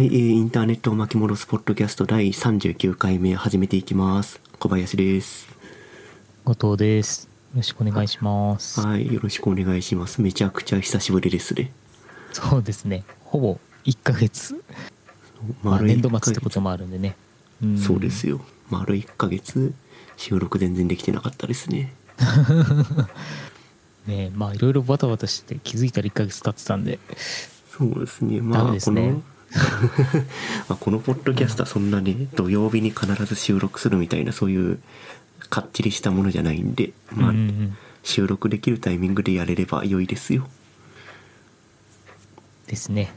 はい、えーインターネットを巻き戻すポッドキャスト第39回目始めていきます。小林です。後藤です。よろしくお願いします。はい、よろしくお願いします。めちゃくちゃ久しぶりですね。そうですね。ほぼ1ヶ月。まあ、年度末ってこともあるんでね。んそうですよ。丸1ヶ月、収録全然できてなかったですね。ねまあいろいろバタバタしてて気づいたら1ヶ月経ってたんで。そうですね。まあ、ダメですねこの、まあこのポッドキャストはそんなね、土曜日に必ず収録するみたいな、そういう、かっちりしたものじゃないんで、まあ、うんうんうん収録できるタイミングでやれれば良いですよ。ですね。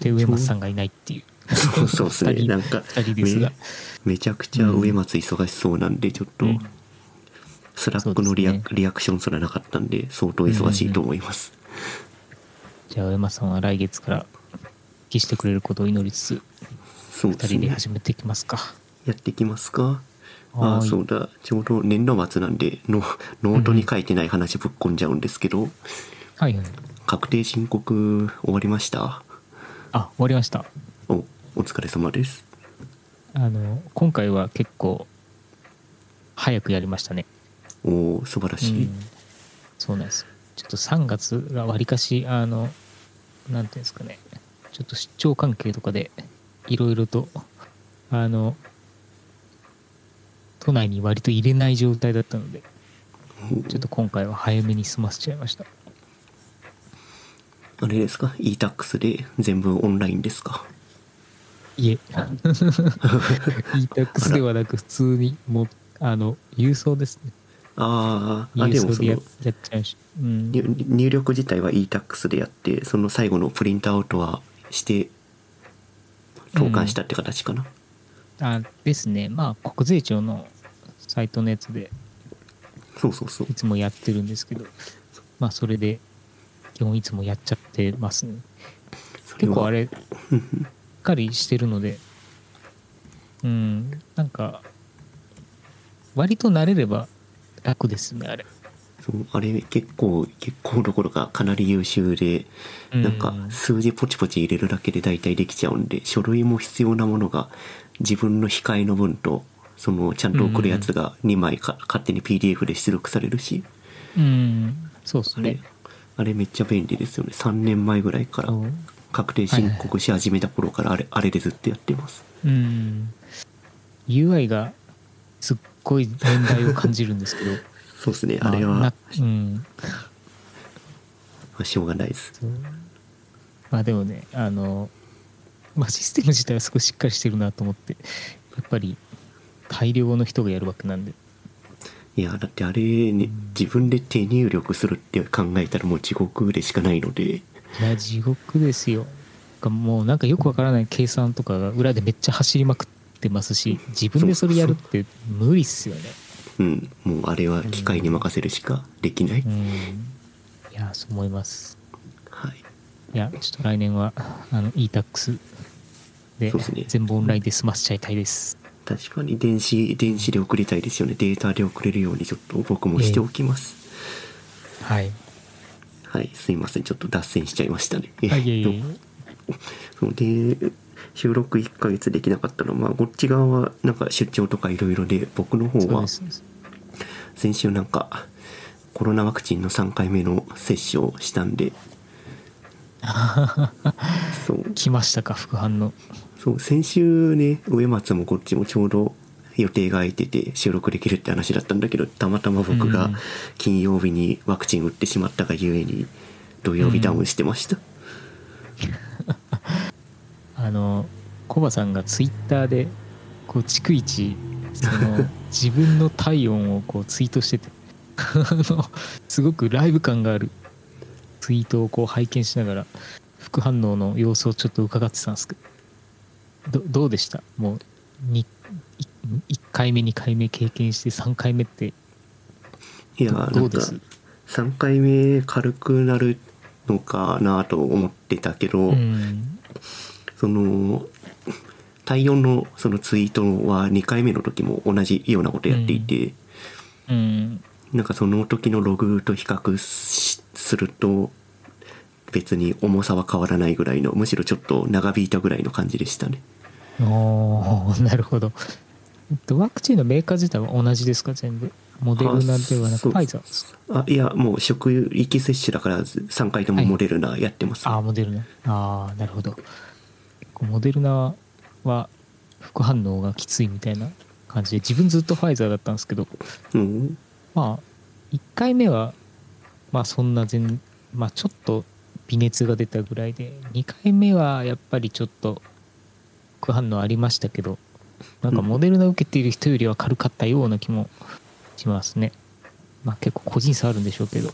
で、上松さんがいないっていう。そうそうですね。なんかめ、めちゃくちゃ上松忙しそうなんで、ちょっと、うん Slack のリア,、そうですリアクションすらなかったんで、相当忙しいと思います。じゃあ上松さんは来月から復帰してくれることを祈りつつ、2そうで。人で始めていきますか。やっていきますか。ああ、はーいそうだ。ちょうど年度末なんで、ノノートに書いてない話ぶっ込んじゃうんですけど、はいはい。確定申告終わりました？あ、終わりました。お、お疲れ様です。あの、今回は結構、早くやりましたね。おー素晴らしい。うんそうなんですちょっと3月がわりかしあのなんていうんですかねちょっと出張関係とかでいろいろとあの都内に割と入れない状態だったのでちょっと今回は早めに済ませちゃいました。あれですか ?e-tax で全部オンラインですか？いえ。e-tax ではなく普通にもうあの郵送ですね。あーあ、で郵送でやもその、やっちゃうし、うん、入入力自体は e-tax でやってその最後のプリントアウトはして投函したって形かな、あですね。まあ国税庁のサイトのやつでそうそうそう。いつもやってるんですけど、まあそれで基本いつもやっちゃってますね。結構あれ、しっかりしてるので、うん、なんか、割と慣れれば楽ですね、あれ。そうあれ結構結構どころかかなり優秀でうん。なんか数字ポチポチ入れるだけで大体できちゃうんで書類も必要なものが自分の控えの分とそのちゃんと送るやつが2枚か勝手に PDF で出力されるし。うん、そうですね。あれめっちゃ便利ですよね。3年前ぐらいから確定申告し始めた頃からあれあれでずっとやってます。うん。UI がすっごい年代を感じるんですけど、そうですねまあれは、なうん。まあしょうがないです。まあでもねあの、まあ、システム自体はすごいしっかりしてるなと思ってやっぱり大量の人がやるわけなんで。いやだってあれね自分で手入力するって考えたらもう地獄でしかないので。いや地獄ですよ。がもうなんかよくわからない計算とかが裏でめっちゃ走りまくってますし自分でそれやるって無理っすよねうん。もうあれは機械に任せるしかできない、うん。いやそう思います。はい。いやちょっと来年はあの e-tax でね。全部オンラインで済ませちゃいたいです。確かに電子電子で送りたいですよね。データで送れるようにちょっと僕もしておきます、はい。はい。すいません。ちょっと脱線しちゃいましたね。えいえいえ。で収録1ヶ月できなかったの。は、まあ、こっち側はなんか出張とかいろいろで僕の方は先週なんかコロナワクチンの3回目の接種をしたんで。そう。来ましたか副反応。そう先週ね上松もこっちもちょうど予定が空いてて収録できるって話だったんだけどたまたま僕がうん。金曜日にワクチン打ってしまったがゆえに土曜日ダウンしてました、あのコバさんがツイッターでこう逐一その 自分の体温をこうツイートしてて あのすごくライブ感があるツイートをこう拝見しながら副反応の様子をちょっと伺ってたんですけどどどうでした？もう 1, 回目2回目経験して3回目っていやどうです？3回目軽くなるのかなと思ってたけど、うんその体温のそのツイートは2回目の時も同じようなことやっていて、うん。なんかその時のログと比較しすると別に重さは変わらないぐらいのむしろちょっと長引いたぐらいの感じでしたね。おー なるほど。えっとワクチンのメーカー自体は同じですか？全部。モデルナではなくファイザーですあいやもう職域接種だから3回ともモデルナやってます、ああモデルナ。ああなるほどモデルナは副反応がきついみたいな感じで自分ずっとファイザーだったんですけどうん。まあ1回目はまあそんな全まあちょっと微熱が出たぐらいで2回目はやっぱりちょっと副反応ありましたけどなんかモデルナ受けている人よりは軽かったような気もしますね。まあ結構個人差あるんでしょうけど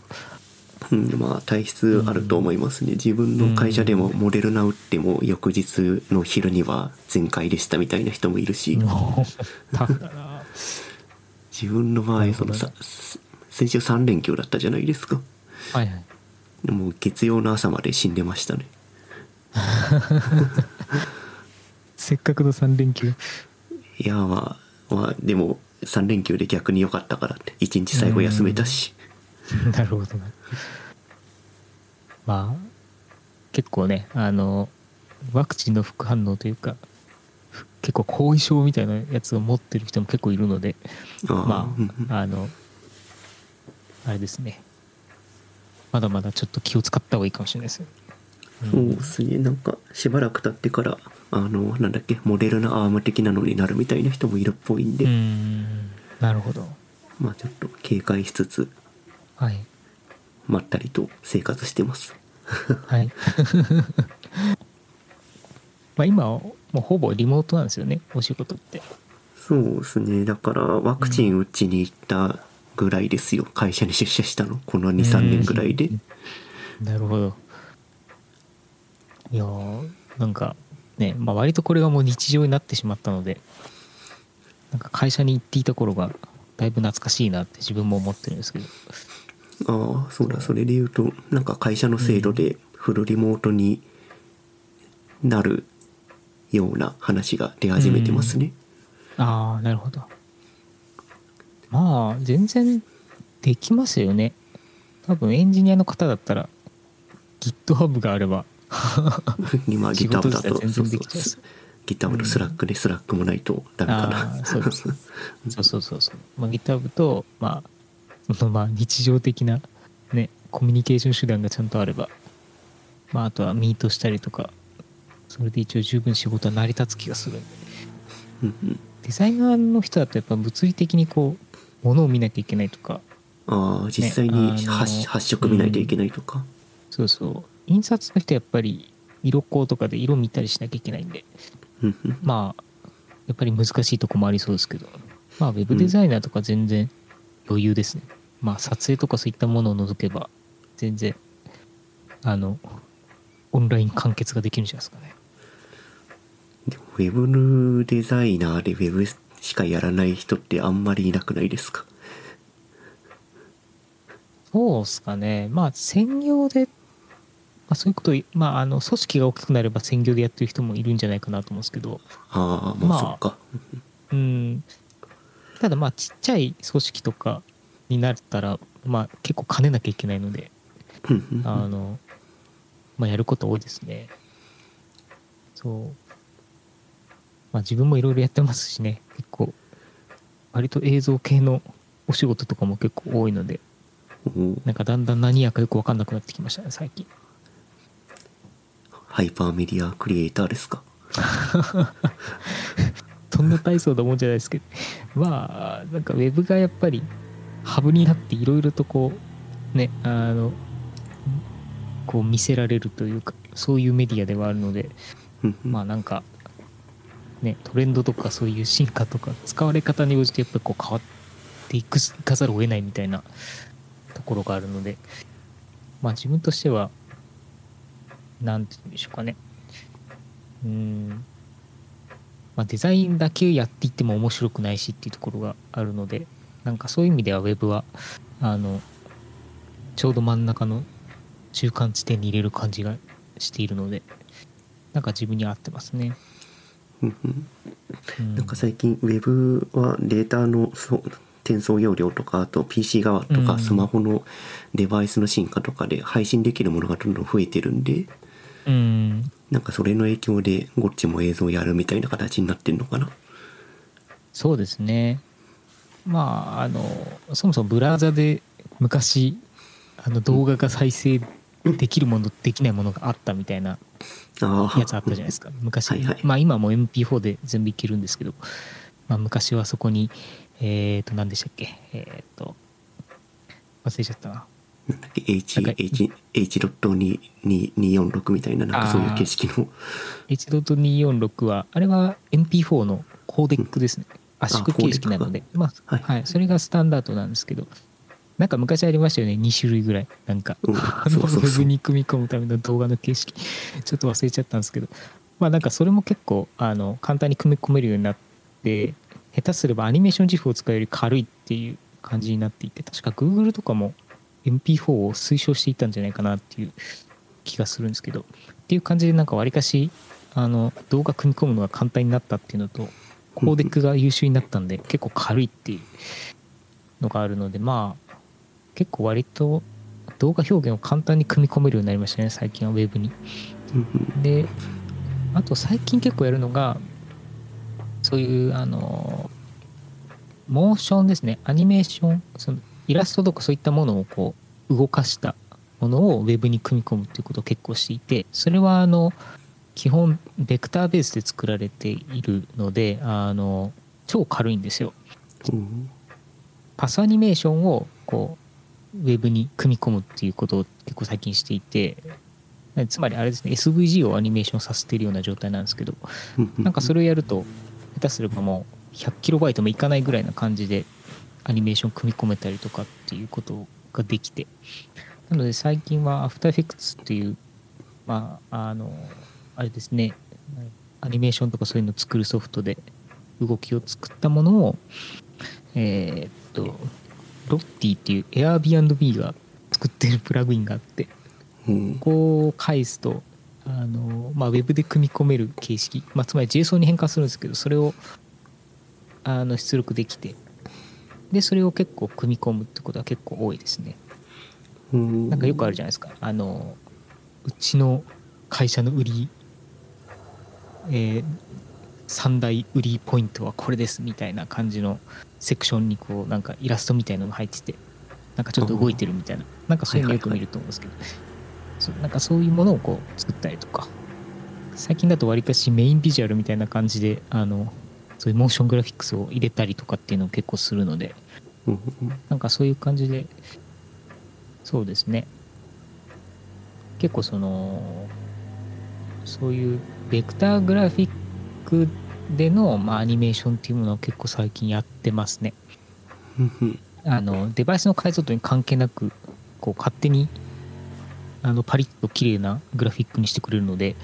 うん、まあ体質あると思いますね、自分の会社でもモデルナ打っても翌日の昼には全開でしたみたいな人もいるし、自分の場合そのさ先週3連休だったじゃないですか。はいはい。でも月曜の朝まで死んでましたね。せっかくの3連休。いやまあ、まあ、でも3連休で逆に良かったからって。1日最後休めたし なるほどなまあ結構ねあのワクチンの副反応というかふ結構後遺症みたいなやつを持ってる人も結構いるのでまうんああのあれですね。まだまだちょっと気を使った方がいいかもしれないですよ、そうですね。なんかしばらく経ってからあのなんだっけモデルナアーム的なのになるみたいな人もいるっぽいんで、うん。なるほど。まあちょっと警戒しつつはい。まったりと生活してます。はい。まあ今はもうほぼリモートなんですよねお仕事って。そうですね。だからワクチン打ちに行ったぐらいですよ、会社に出社したの。この23年ぐらいで、なるほど。いやーなんかね、まあ、割とこれがもう日常になってしまったのでなんか会社に行っていた頃がだいぶ懐かしいなって自分も思ってるんですけどああそうだそれで言うとなんか会社の制度でフルリモートになるような話が出始めてますね、ああなるほど。まあ全然できますよね。多分エンジニアの方だったら GitHub があれば。今 仕 GitHub だとそうそう GitHub と Slack で Slack もないとダメかな、そうです。そうそうそうそう、まあ、GitHub とまあそ のまあ日常的なねコミュニケーション手段がちゃんとあればまああとはミートしたりとかそれで一応十分仕事は成り立つ気がするんで。うんうん。デザイナーの人だとやっぱ物理的にこう物を見なきゃいけないとかああ実際ねにあの発,、発色見ないといけないとか、そうそう。印刷の人はやっぱり色光とかで色見たりしなきゃいけないんで。うんうん。まあやっぱり難しいとこもありそうですけど。まあウェブデザイナーとか全然余裕ですね、まあ撮影とかそういったものを除けば全然あのオンライン完結ができるんじゃないですかね。でもウェブデザイナーでウェブしかやらない人ってあんまりいなくないですか？そうっすかね。まあ専業で、まあ、そういうことまああの組織が大きくなれば専業でやってる人もいるんじゃないかなと思うんですけど。ああままああそっか、うんただまあちっちゃい組織とかになったらまあ結構兼ねなきゃいけないのであのまあやること多いですね。そう。まあ自分もいろいろやってますしね。結構割と映像系のお仕事とかも結構多いのでおなんかだんだん何やかよく分かんなくなってきましたね最近。ハイパーメディアクリエイターですか？そんな大層なもんじゃないですけど。まあなんかウェブがやっぱりハブになっていろいろとこうねあのこう見せられるというかそういうメディアではあるのでまあなんかねトレンドとかそういう進化とか使われ方に応じてやっぱりこう変わっていくいかざるを得ないみたいなところがあるので。まあ自分としてはなんて言うんでしょうかね。うーんまあデザインだけやっていっても面白くないしっていうところがあるのでなんかそういう意味ではウェブはあのちょうど真ん中の中間地点に入れる感じがしているのでなんか自分に合ってますね。なんか最近ウェブはデータのそう転送容量とかあと PC 側とかうん。スマホのデバイスの進化とかで配信できるものがどんどん増えてるんでうんなんかそれの影響でゴッチも映像やるみたいな形になってんのかな？そうですね。まああのそもそもブラウザで昔あの動画が再生できるものできないものがあったみたいなやつあったじゃないですか。昔、はいはい。まあ今も MP4 で全部いけるんですけど、まあ、昔はそこにえっ、と何でしたっけ？えっ、と忘れちゃったななんだっけ？H なんか H H.246 みたいななんかそういう形式の。H.246 はあれは MP4 のコーデックですね。圧縮形式なので。まあはい。はい、それがスタンダードなんですけど。なんか昔ありましたよね。2種類ぐらい。なんか、うん。あのそうそに組み込むための動画の形式。ちょっと忘れちゃったんですけど。まあなんかそれも結構あの簡単に組み込めるようになって下手すればアニメーション GIF を使うより軽いっていう感じになっていて確か Google とかも MP4 を推奨していたんじゃないかなっていう気がするんですけどっていう感じでなんかわりかしあの動画組み込むのが簡単になったっていうのとコーデックが優秀になったんで結構軽いっていうのがあるのでまあ結構割と動画表現を簡単に組み込めるようになりましたね最近はウェブに。うんであと最近結構やるのがそういうあのモーションですねアニメーションそのイラストとかそういったものをこう動かしたものをウェブに組み込むっていうことを結構していてそれはあの基本ベクターベースで作られているのであの超軽いんですよ。うん。パスアニメーションをこうウェブに組み込むっていうことを結構最近していてつまりあれですね SVG をアニメーションさせているような状態なんですけどうんなんかそれをやると下手すればもう 100KB もいかないぐらいな感じでアニメーション組み込めたりとかっていうことができて。なので最近は After Effects っていうまああのあれですね。アニメーションとかそういうのを作るソフトで動きを作ったものをえーっとロッティっていう Airbnb が作ってるプラグインがあってうん。こう返すとあの、まあ、ウェブで組み込める形式、まあ、つまり JSON に変換するんですけどそれをあの出力できてでそれを結構組み込むってことは結構多いですね。うん。なんかよくあるじゃないですか。あのうちの会社の売り、えー三大売りポイントはこれですみたいな感じのセクションにこうなんかイラストみたいなのが入っててなんかちょっと動いてるみたいな。なんかそういうのよく見ると思うんですけど、そうなんかそういうものをこう作ったりとか。最近だとわりかしメインビジュアルみたいな感じであのそういうモーショングラフィックスを入れたりとかっていうのを結構するのでうんなんかそういう感じでそうですね。結構そのそういうベクターグラフィックでの、まあ、アニメーションっていうものを結構最近やってますね。うん。あのデバイスの解像度に関係なくこう勝手にあのパリッと綺麗なグラフィックにしてくれるので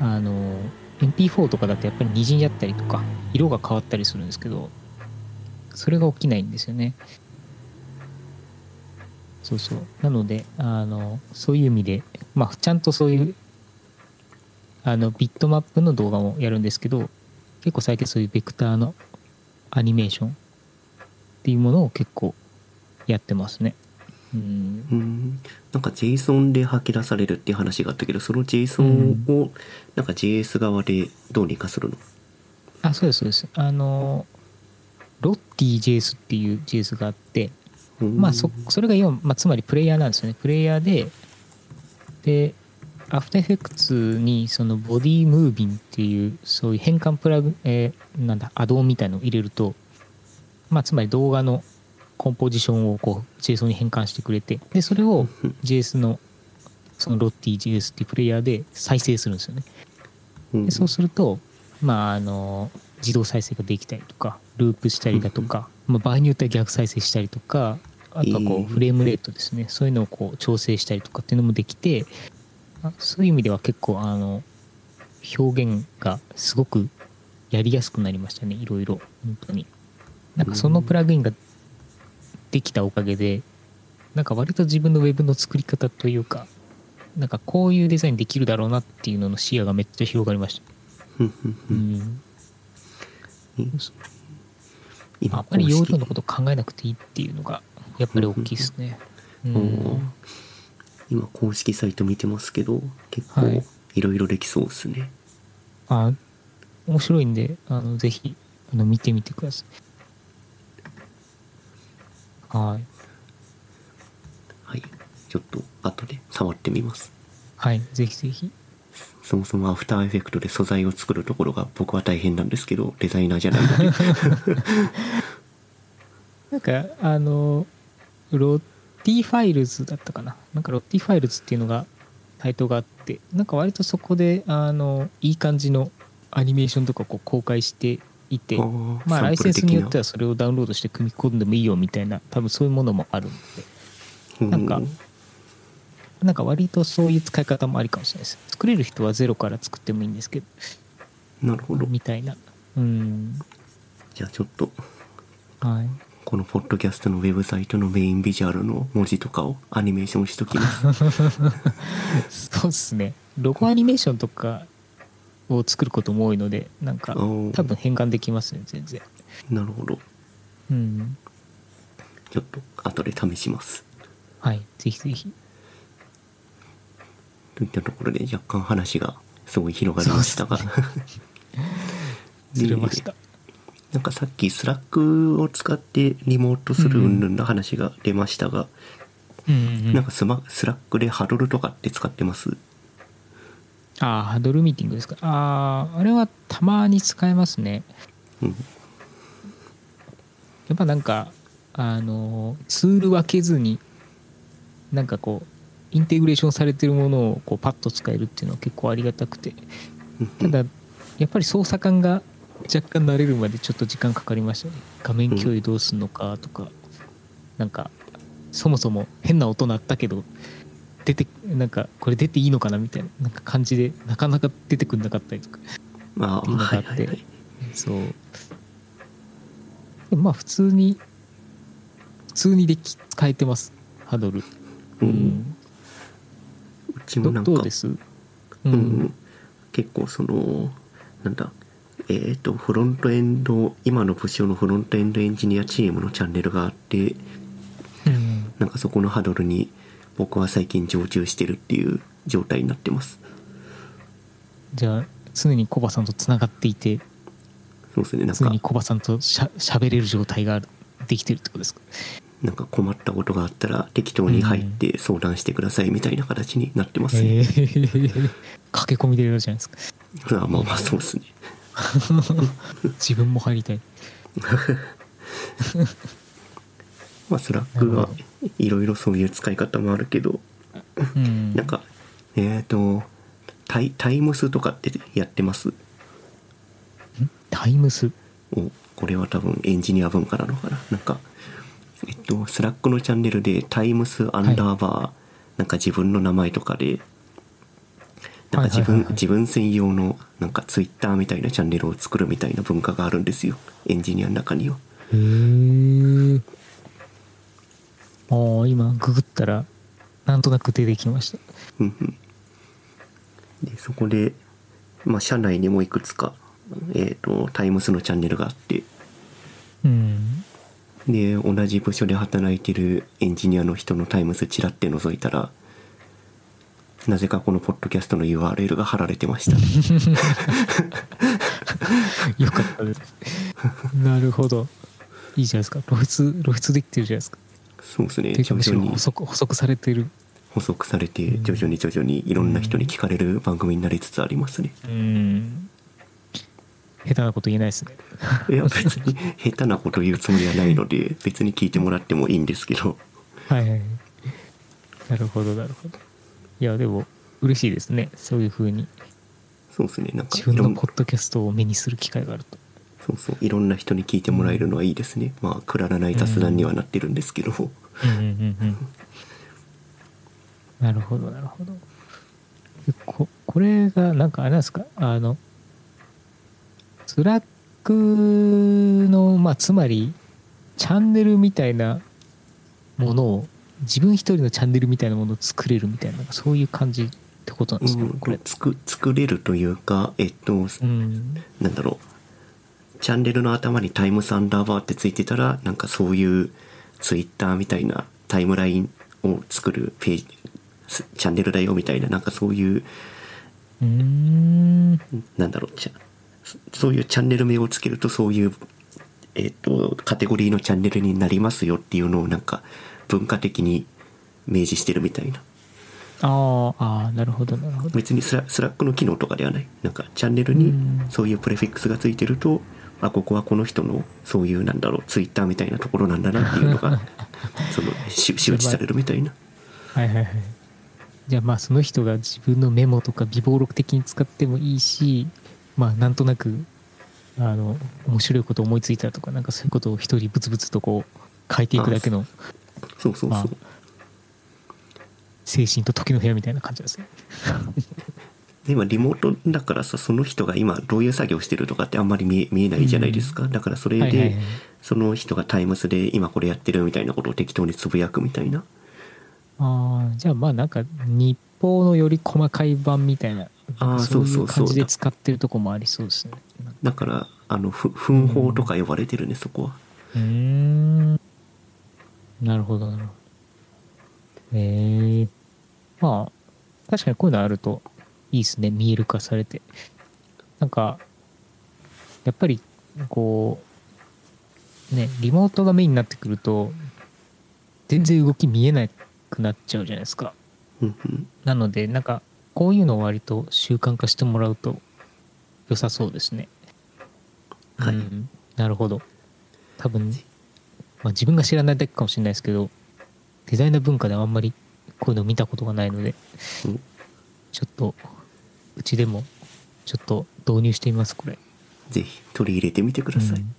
あの MP4 とかだとやっぱり虹にあったりとか色が変わったりするんですけどそれが起きないんですよねそうそうなのであのそういう意味でまあちゃんとそういうあのビットマップの動画もやるんですけど結構最近そういうベクターのアニメーションっていうものを結構やってますね。うん。う、ん。なんか JSON で吐き出されるっていう話があったけどその JSON をなんか JS 側でどうにかするの？あそうですそうです。あのロッティ JS っていう JS があって、うん。まあそそれが要は、まあ、つまりプレイヤーなんですよね。プレイヤーでで After Effects にそのボディムービンっていうそういう変換プラグ、えーなんだアドオンみたいのを入れると、まあ、つまり動画のコンポジションをこう JSON に変換してくれてでそれを JS のそのロッティ JS っていうプレイヤーで再生するんですよね。うん。でそうすると、まあ、あの自動再生ができたりとかループしたりだとか、まあ、場合によっては逆再生したりとかあとはこえーうフレームレートですね、そういうのをこう調整したりとかっていうのもできてあそういう意味では結構あの表現がすごくやりやすくなりましたね。いろいろ。本当に。なんかそのプラグインができたおかげでなんか割と自分のウェブの作り方というかなんかこういうデザインできるだろうなっていうのの視野がめっちゃ広がりました。うん。今あんまり容量のこと考えなくていいっていうのがやっぱり大きいですね。うん、今公式サイト見てますけど結構はい。いろいろできそうですね、あ面白いんであのぜひあの見てみてください。はい。はいちょっと後で触ってみますはい、ぜひぜひ。そもそも After Effect で素材を作るところが僕は大変なんですけどデザイナーじゃないので なんか、あの、 LottieFiles だったかな。なんか LottieFiles っていうのが、サイトがあって、なんか割とそこで、あの、いい感じのアニメーションとかこう公開していて、まあライセンスによってはそれをダウンロードして組み込んでもいいよみたいな、多分そういうものもあるんで、はなんかなんか割とそういう使い方もありかもしれないです。作れる人はゼロから作ってもいいんですけど、なるほどみたいな。うん。じゃあちょっとはい。このポッドキャストのウェブサイトのメインビジュアルの文字とかをアニメーションしときます そうですね。ロゴアニメーションとかを作ることも多いので、なんか多分変換できますね、全然。なるほどうん。ちょっと後で試しますはい。ぜひぜひ。といったところで若干話がすごい広がりましたが、ずれました。なんかさっき Slack を使ってリモートする云々の話が出ましたが、うんうんうん。なんかスマ Slack でハドルとかって使ってます？ああ、ハドルミーティングですか。ああ、あれはたまに使えますね。うんやっぱなんか、あの、ツール分けずに、なんかこう、インテグレーションされてるものをこうパッと使えるっていうのは結構ありがたくて、ただ、やっぱり操作感が若干慣れるまでちょっと時間かかりましたね。画面共有どうすんのかとか、なんか、そもそも変な音鳴ったけど、出て、なんか、これ出ていいのかなみたいな、なんか感じで、なかなか出てくんなかったりとか。ああっていうのがあってはいはいはいそう。まあ普通に、普通にでき使えてます、ハドル。ううんん。うちもどなんかどうです？ううんん。結構そのなんだえっ、とフロントエンド今の部署のフロントエンドエンジニアチームのチャンネルがあってうん。なんかそこのハドルに僕は最近常駐してるっていう状態になってます。じゃあ、常にコバさんとつながっていて、そうですね。なんか常にコバさんとしゃ喋れる状態ができてるってことですか？なんか困ったことがあったら適当に入って相談してくださいみたいな形になってますね、へえ 駆け込みでやるじゃないですか。あまあまあそうですね。自分も入りたい。まあ Slack はいろいろそういう使い方もあるけどうん。なんかえっ、とタイ times とかってやってます？ times？おこれは多分エンジニア文化なのかな。なんかえっと Slack のチャンネルで times アンダーバー、なんか自分の名前とかでなんか自分、はいはいはいはい。自分専用のなんかツイッターみたいなチャンネルを作るみたいな文化があるんですよ。エンジニアの中には。へえ。ああ、今、ググったら、なんとなく出てきました。うんうんでそこで、まあ、社内にもいくつか、えー、とタイムスのチャンネルがあってうん。で同じ部署で働いてるエンジニアの人のタイムスチラって覗いたらなぜかこのポッドキャストの URL が貼られてました よかったです。なるほど。いいじゃないですか。露出、露出できてるじゃないですか。そうですね徐々にろ補足、補足されてる。補足されて徐々に徐々にいろんな人に聞かれる番組になりつつありますねうん。下手なこと言えないですね。いや別に下手なこと言うつもりはないので別に聞いてもらってもいいんですけどはいはい。なるほど、なるほど。いや、でも、嬉しいですね。そういうふうに、そうですねなんか自分のポッドキャストを目にする機会があると。そうそういろんな人に聞いてもらえるのはいいですね、まあくだらない雑談にはなってるんですけど、うんうんうんうん。なるほど、なるほど。でここれが、なんかあれなんですか、あの、 Slack の、まあ、つまり、チャンネルみたいなものを、自分一人のチャンネルみたいなものを作れるみたいな、そういう感じってことなんですか、うんこれ。つく作れるというかえっと、うん。なんだろうチャンネルの頭に times アンダーバーってついてたらなんかそういうツイッターみたいなタイムラインを作るページチャンネルだよみたいななんかそういうなんだろうそそういうチャンネル名をつけるとそういうえっ、とカテゴリーのチャンネルになりますよっていうのをなんか文化的に明示してるみたいな。あーあーなるほどなるほど。別にスラスラックの機能とかではない。なんかチャンネルにうん。そういうプレフィックスがついてるとあここはこの人のそういうなんだろうツイッターみたいなところなんだなっていうのが そのし周知されるみたいな。はいはいはい。じゃあまあその人が自分のメモとか微暴録的に使ってもいいしまあなんとなくあの面白いこと思いついたとかなんかそういうことを一人ブツブツとこう書いていくだけのそうそうそう、まあ精神と時の部屋みたいな感じですね。で 今リモートだからさその人が今どういう作業してるとかってあんまり見え見えないじゃないですか、だからそれで、はいはいはい。その人がタイムスで今これやってるみたいなことを適当につぶやくみたいな。ああじゃあまあなんか日報のより細かい版みたいなあそういそう。感じで使ってるとこもありそうですね。だからあのふ奮法とか呼ばれてるねそこは。うーん。なるほどなるほど。へえまあ確かにこういうのあるといいですね見える化されて。なんかやっぱりこうねリモートがメインになってくると全然動き見えなくなっちゃうじゃないですか。なのでなんかこういうのを割と習慣化してもらうと良さそうですね。はい、うんなるほど。多分、まあ、自分が知らないだけかもしれないですけどデザイナー文化ではあんまりこういうの見たことがないのでうん。ちょっとうちでもちょっと導入してみますこれ、ぜひ取り入れてみてください、うん。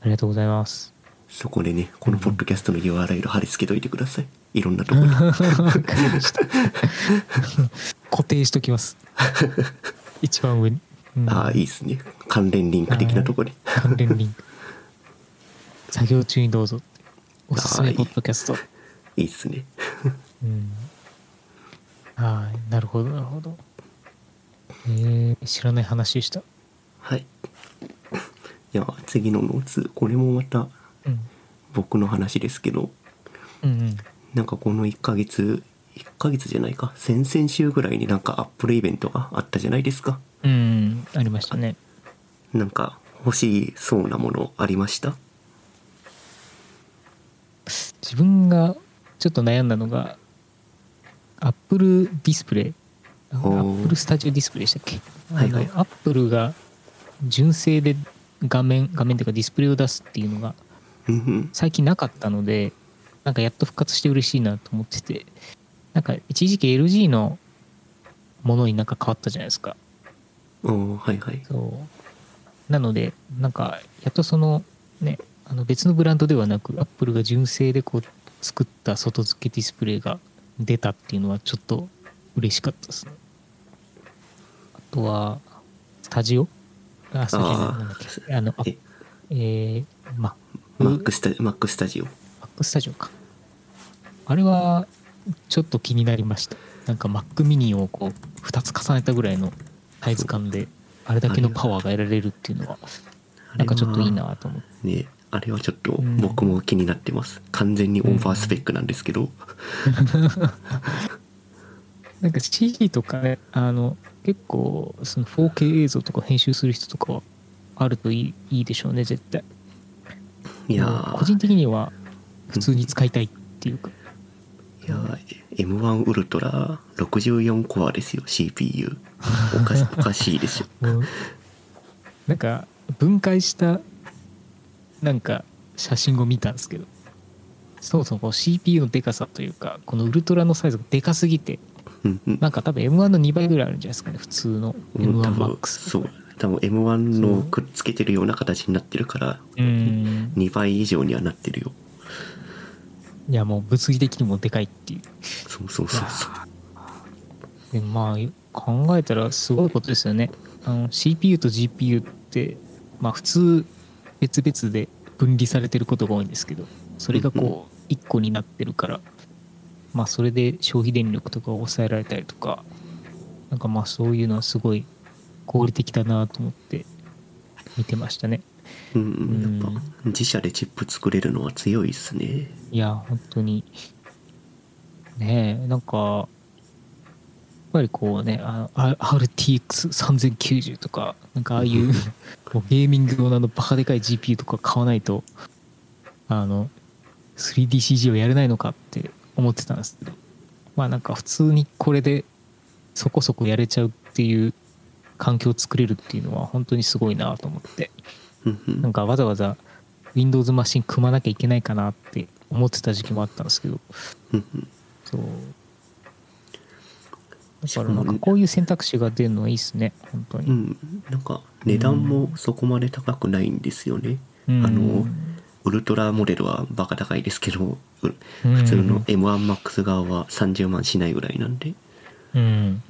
ありがとうございます。そこでねこのポッドキャストの URL 貼り付けといてください。いろんなところに固定しときます。一番上に、うん。ああいいですね。関連リンク的なところに関連リンク。作業中にどうぞ。おすすめポッドキャスト。いいっすね。うん。はいなるほどなるほどえー、知らない話でした？はい。じゃあ次のノーツこれもまたうん。僕の話ですけどうんうん。なんかこの1ヶ月1ヶ月じゃないか先々週ぐらいになんかアップルイベントがあったじゃないですか。うんありましたね。なんか欲しそうなものありました？自分がちょっと悩んだのが Apple ディスプレイアップルスタジオディスプレイでしたっけ？はいはい。 Apple が純正で画面画面というかディスプレイを出すっていうのが最近なかったのでなんかやっと復活して嬉しいなと思っててなんか一時期 LG のものになんか変わったじゃないですか。はいはい。そう。なのでなんかやっとそのねあの別のブランドではなくアップルが純正でこう作った外付けディスプレイが出たっていうのはちょっと嬉しかったですね。あとはスタジオ？あスタジオじゃななんだっけ？あのあえ？えー、まマックスタマックスタジオ？マックスタジオか。あれはちょっと気になりました。なんか Mac mini をこう2つ重ねたぐらいのサイズ感であれだけのパワーが得られるっていうのはなんかちょっといいなと思って。ね。あれはちょっとうん。僕も気になってます、完全にオーバースペックなんですけど、なんか CG とかねあの結構その 4K 映像とか編集する人とかはあるといいいいでしょうね絶対。いやー。個人的には普通に使いたいっていうか、いやー M1 ウルトラ64コアですよ CPU おかし おかしいでしょなんか分解したなんか写真を見たんですけど。そもそも CPU のでかさというかこのウルトラのサイズがでかすぎてなんか多分 M1 の2倍ぐらいあるんじゃないですかね普通のもう多 M1 分 MAX そう。多分 M1 のくっつけてるような形になってるからうん。2倍以上にはなってるよ。いやもう物理的にもでかいっていう。そうそうそうそう。でまあ考えたらすごいことですよね。あの CPU と GPU ってまあ普通別々で分離されてることが多いんですけどそれがこう1個になってるからまあそれで消費電力とかを抑えられたりとかなんかまあそういうのはすごい合理的だなと思って見てましたね。うんうんやっぱ自社でチップ作れるのは強いっすね。いや本当に。ねえなんかやっぱりこうねあの RTX3090 とかなんかああいうゲーミング用のあのバカでかい GPU とか買わないとあの 3DCG をやれないのかって思ってたんですけどまあなんか普通にこれでそこそこやれちゃうっていう環境を作れるっていうのは本当にすごいなと思ってうんうん。なんかわざわざ Windows マシン組まなきゃいけないかなって思ってた時期もあったんですけどうんうん。そう。だからなんかこういう選択肢が出るのはいいですね本当に、うん。なんか値段もそこまで高くないんですよね、うん。あのウルトラモデルはバカ高いですけどううん。普通の M1MAX 側は30万しないぐらいなんで。うん。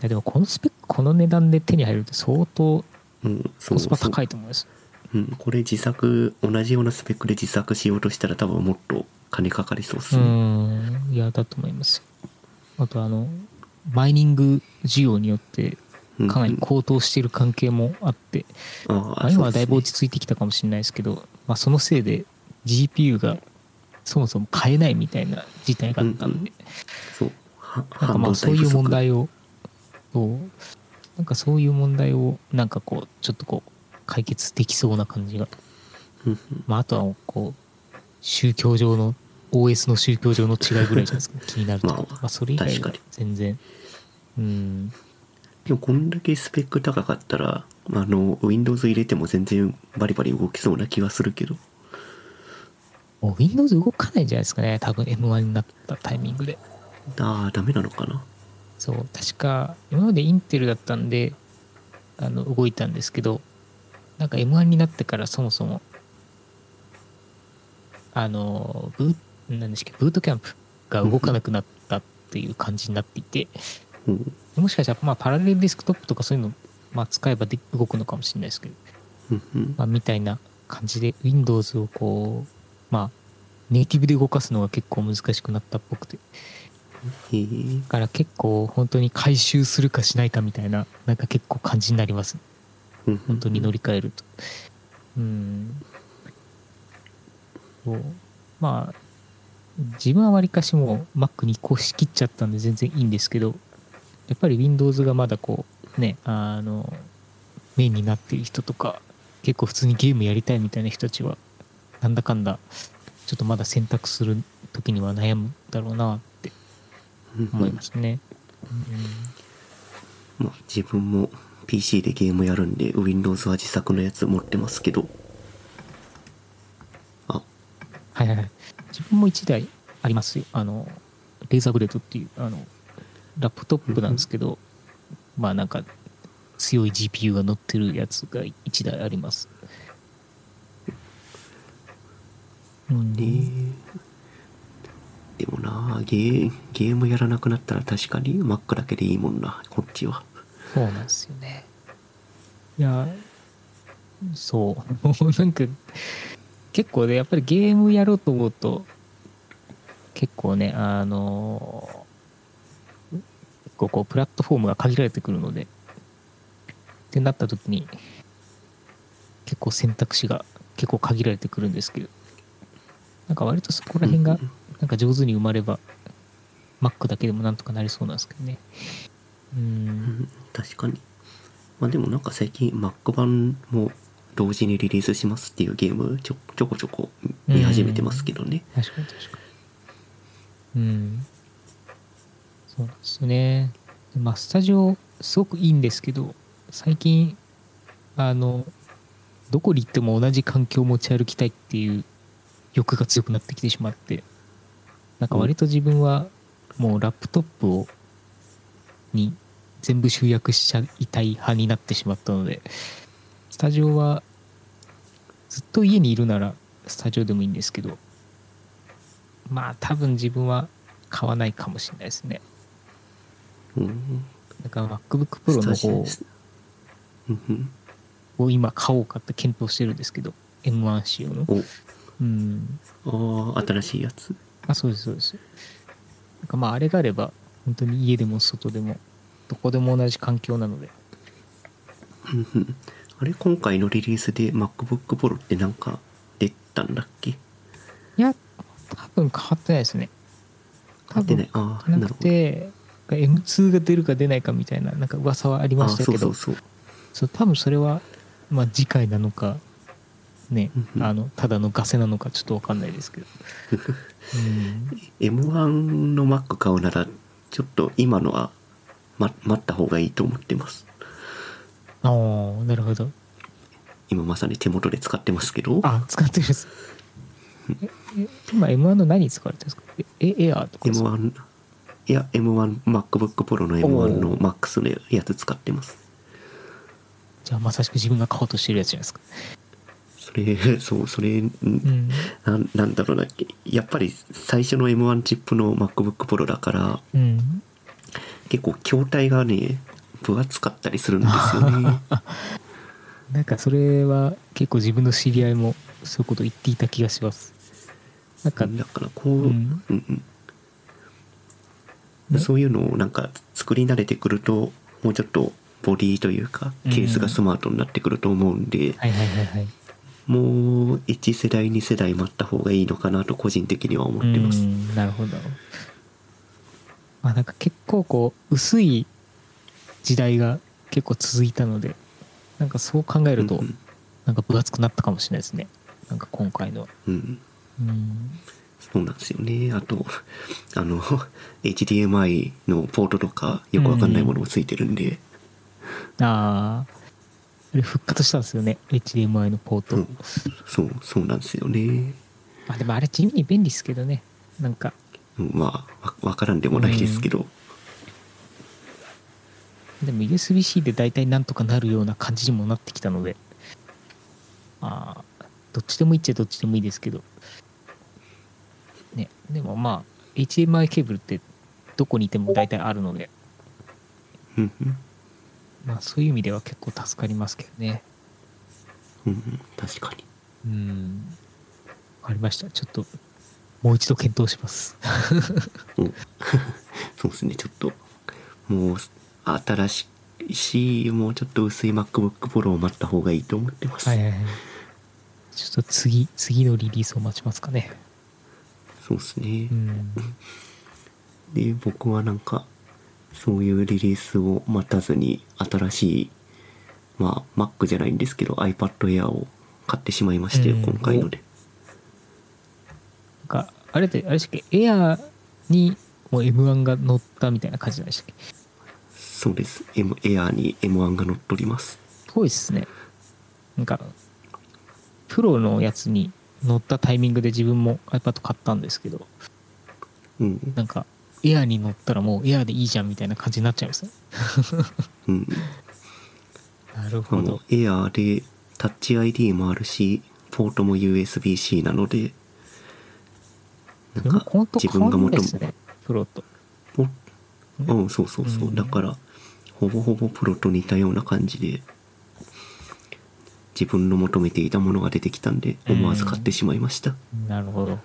いやでもこのスペックこの値段で手に入るって相当コスパ高いと思います。うん、これ自作同じようなスペックで自作しようとしたら多分もっと金かかりそうっすうね、ん。いやだと思いますあとあのマイニング需要によってうんかなり高騰している関係もあって、あまああ、今はだいぶ落ち着いてきたかもしれないですけど、まあ、そのせいで GPU がそもそも買えないみたいな事態があったんで、ですねそう。はなんかまあそういう問題をそう。なんかそういう問題をなんかこうちょっとこう解決できそうな感じが、うんうん。まあ、あとはこう宗教上の OS の宗教上の違いぐらいじゃないですか。気になると。ころ、まあまあ、それ以外は全然。うん。でもこんだけスペック高かったらあの Windows 入れても全然バリバリ動きそうな気はするけど。もう Windows 動かないんじゃないですかね。多分 M1 になったタイミングで。ああダメなのかな。そう確か今までインテルだったんであの動いたんですけどなんか M1 になってからそもそもあのブーなんでしたっけブートキャンプが動かなくなったっていう感じになっていて。うん。もしかしたらまあパラレルディスクトップとかそういうの、まあ、使えばで動くのかもしれないですけど、うんうん。まあ、みたいな感じで Windows をこうまあネイティブで動かすのが結構難しくなったっぽくて。だから結構本当に回収するかしないかみたいななんか結構感じになります。うんうん。本当に乗り換えると。うん。そう。まあ自分はわりかしもう Mac に移行しきっちゃったんで全然いいんですけどやっぱり Windows がまだこうねあのメインになっている人とか結構普通にゲームやりたいみたいな人たちはなんだかんだちょっとまだ選択する時には悩むだろうなってうんうん思いますね。まあ自分も PC でゲームやるんで Windows は自作のやつ持ってますけどあはいはいはい。自分も1台ありますよ。あの、レーザーブレードっていう、あの、ラップトップなんですけど、まあなんか、強い GPU が乗ってるやつが1台あります。うん、ねえでもなゲーゲームやらなくなったら確かに Mac だけでいいもんなこっちはそうなんですよね。いや、そう。も うなんか、結構ね、やっぱりゲームやろうと思うと、結構ね、あの、結構こう、プラットフォームが限られてくるので、ってなった時に、結構選択肢が結構限られてくるんですけど、なんか割とそこら辺が、なんか上手に生まれば、Mac だけでもなんとかなりそうなんですけどね。う。うんん確かに。まあでもなんか最近 Mac 版も同時にリリースしますっていうゲームちょちょこちょこ見始めてますけどね。確かに確かに。うんそうですね。まあスタジオすごくいいんですけど最近あのどこに行っても同じ環境を持ち歩きたいっていう欲が強くなってきてしまってなんか割と自分はもうラップトップをに全部集約しちゃいたい派になってしまったのでスタジオはずっと家にいるならスタジオでもいいんですけどまあ多分自分は買わないかもしれないですね。だから MacBook Pro の方を今買おうかって検討してるんですけど M1 仕様の。お。うん。ああ新しいやつ。あそうですそうです。なんかまああれがあれば本当に家でも外でもどこでも同じ環境なので。あれ今回のリリースで MacBook Pro ってなんか出たんだっけ？いや多分変わってないですね。多分出ない。ああなくなるほど。て M2 が出るか出ないかみたいななんか噂はありまあしたけどそう多分それはまあ次回なのかねあのただのガセなのかちょっと分かんないですけど、うん、M1 の Mac 買うならちょっと今のは、ま、待った方がいいと思ってます。ああなるほど。今まさに手元で使ってますけど。あ使ってるんです。ええ今 M1 の何使われてるんですか？えエアーとかですか？M1 いや M1MacBook Pro の M1 の MAX のやつ使ってます。じゃあまさしく自分が買おうとしてるやつじゃないですか。それ そうそれ、うん。なんなんだろうな。やっぱり最初の M1 チップの MacBook Pro だからうん。結構筐体がね分厚かったりするんですよね。なんかそれは結構自分の知り合いもそういうこと言っていた気がします。なんか、だからこう、ううんんうん。ねそういうのをなんか作り慣れてくるともうちょっとボディというかケースがスマートになってくると思うんで、もう1世代2世代待った方がいいのかなと個人的には思ってます。うんなるほど。まあなんか結構こう薄い時代が結構続いたのでなんかそう考えるとうんなんか分厚くなったかもしれないですね。なんか今回の。はうん。うんそうなんですよね。あと、あの、HDMI のポートとかよくわかんないものもついてるんで、あああれ復活したんですよね HDMI のポート、うん。そう、そうなんですよね。まあでもあれ地味に便利ですけどね。なんか。うんまあ、わわからんでもないですけど、でも USB-C で大体なんとかなるような感じにもなってきたので。ああどっちでもいいっちゃどっちでもいいですけどねでもまあ HDMI ケーブルってどこにいても大体あるので。まあそういう意味では結構助かりますけどね。うんうん、確かに。うん。わかりました。ちょっともう一度検討します。うん。そうですね、ちょっと、もう、新しいし、もうちょっと薄い MacBook Pro を待った方がいいと思ってます。はいはいはい。ちょっと次次のリリースを待ちますかねそうですねう。んで、僕はなんか、そういうリリースを待たずに、新しい、まあ、Mac じゃないんですけど、iPad Air を買ってしまいまして、うん今回ので。なんかあれってあれでしたっけ？エアーにもう M1 が乗ったみたいな感じなんでしたっけ？そうです。M、Air に M1 が乗っ取ります。すごいっすねなんかプロのやつに乗ったタイミングで自分も iPad 買ったんですけどうん。なんかエアーに乗ったらもうエアーでいいじゃんみたいな感じになっちゃいますね。うん。なるほど、Air でタッチ ID もあるし、ポートも USB-C なので、なんか自分が求めねプロと。おうん、そうそうそう。うん。だから、ほぼほぼプロと似たような感じで、自分の求めていたものが出てきたんで、思わず買ってしまいました。なるほど。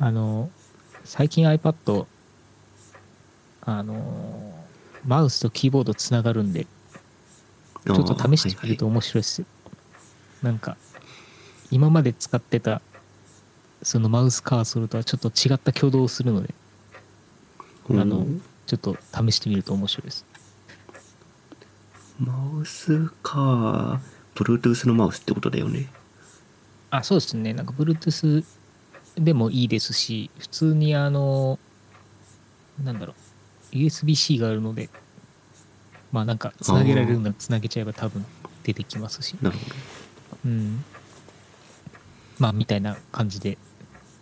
あの最近 iPad あのマウスとキーボードつながるんでちょっと試してみると面白いです。よ、なんか今まで使ってたそのマウスカーソルとはちょっと違った挙動をするのでああのちょっと試してみると面白いですマウスか、Bluetooth のマウスってことだよね。あそうですね。なんか Bluetooth でもいいですし普通にあのなんだろう。USB-C があるのでまあなんかつなげられるならつなげちゃえば多分出てきますし。なるほど。うん。まあみたいな感じで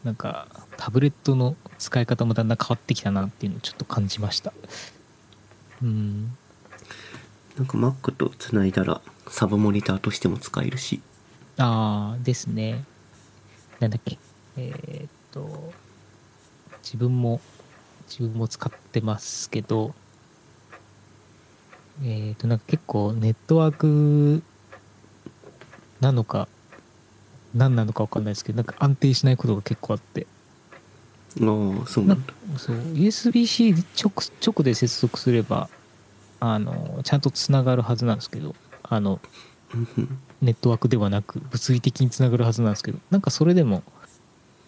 なんかタブレットの使い方もだんだん変わってきたなっていうのをちょっと感じました。うんなんか Mac とつないだら、サブモニターとしても使えるし、ああですね。なんだっけ。えーっと自分も自分も使ってますけどえーっとなんか結構ネットワークなのか何なのか分かんないですけどなんか安定しないことが結構あって。ああ、そうなんだ。そう USB-C 直直で接続すればあのちゃんとつながるはずなんですけどあの ネットワークではなく物理的につながるはずなんですけどなんかそれでも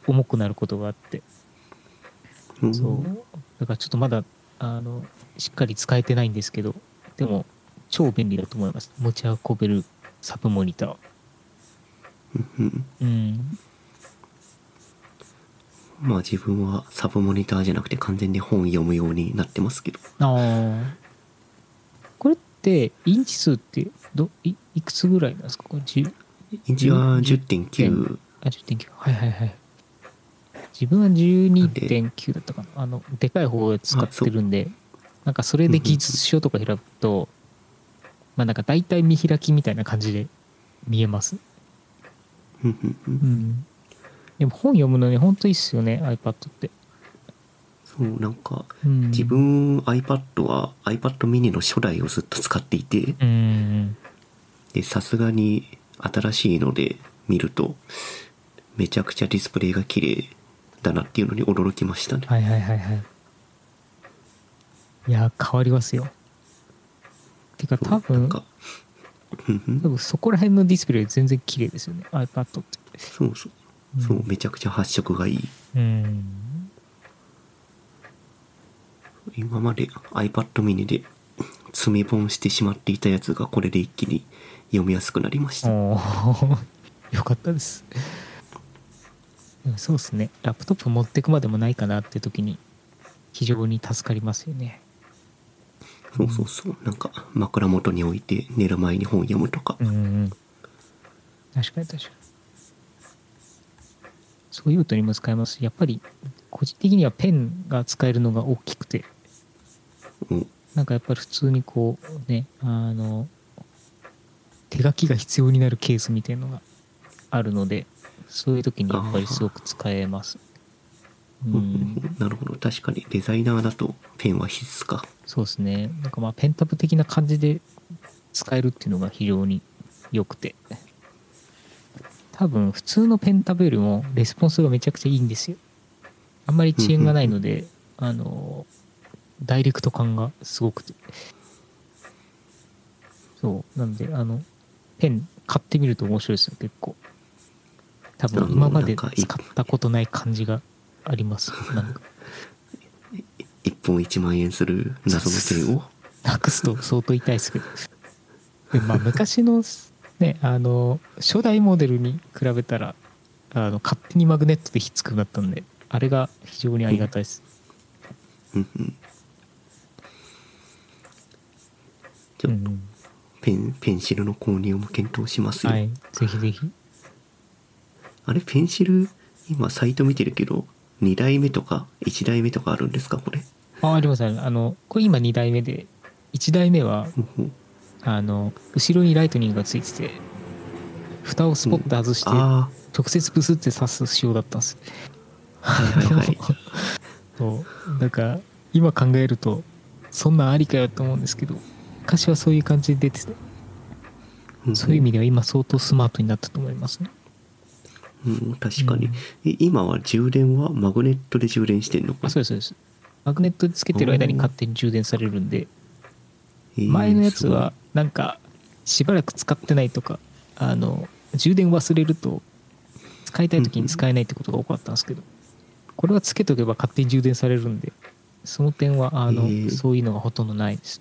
重くなることがあって。うんそう。だからちょっとまだあのしっかり使えてないんですけどでも超便利だと思います。持ち運べるサブモニター。うん。まあ自分はサブモニターじゃなくて完全に本読むようになってますけど。ああってインチ数ってどいいくつぐらいなんですか？これ10インチは10 10.9あ10.9はいはいはい。自分は12.9だったかな。あのでかい方を使ってるんでなんかそれで技術書とか開くとまあなんか大体見開きみたいな感じで見えます。うんでも本読むのに本当いいっすよね iPad って、そうなんかうん、自分 iPad は iPad mini の初代をずっと使っていてうんでさすがに新しいので見るとめちゃくちゃディスプレイが綺麗だなっていうのに驚きましたね、はいはいはいはい。いや変わりますよ。てか多分かうんうん。多分そこら辺のディスプレイ全然綺麗ですよね iPad って。そうそう。そうめちゃくちゃ発色がいい。うん今まで iPad mini で詰め本してしまっていたやつがこれで一気に読みやすくなりました。おー。よかったです。でもそうですね。ラップトップ持ってくまでもないかなって時に非常に助かりますよね。そうそうそう。なんか枕元に置いて寝る前に本読むとか。うんうん。確かに確かに。そういうとにも使えます。しやっぱり個人的にはペンが使えるのが大きくてうん。なんかやっぱり普通にこうねあの手書きが必要になるケースみたいのがあるのでそういう時にやっぱりすごく使えます。うん。なるほど。確かにデザイナーだとペンは必須か。そうですね。なんかまあペンタブ的な感じで使えるっていうのが非常に良くて。多分普通のペンタブよりもレスポンスがめちゃくちゃいいんですよあんまり遅延がないのであのダイレクト感がすごくて。そう。なんであのペン買ってみると面白いですよ結構。多分今まで使ったことない感じがあります。なんか。1本1万円する謎のペンを？なくすと相当痛いですけど。でまあ昔のねあの初代モデルに比べたらあの勝手にマグネットでひっつくようになったんであれが非常にありがたいです、うんうん。ちょっとうん、ペンペンシルの購入も検討しますよ、はい。ぜひぜひ。あれペンシル今サイト見てるけど2代目とか1代目とかあるんですかこれ？あありますああのこれ今2代目で1代目はあの後ろにライトニングがついてて蓋をスポッと外してあ直接ブスって刺す仕様だったんです。あはいはいはいそう。なんか今考えるとそんなんありかよと思うんですけど昔はそういう感じで出ててうん。そういう意味では今相当スマートになったと思いますね。うん、確かに、うんえ今は充電はマグネットで充電してんのかあ、そうです、そうです。マグネットでつけてる間に勝手に充電されるんで、えー前のやつはなんかしばらく使ってないとか、あの、充電忘れると使いたい時に使えないってことが多かったんですけど、これはつけとけば勝手に充電されるんで、その点は、あの、へー。そういうのがほとんどないです。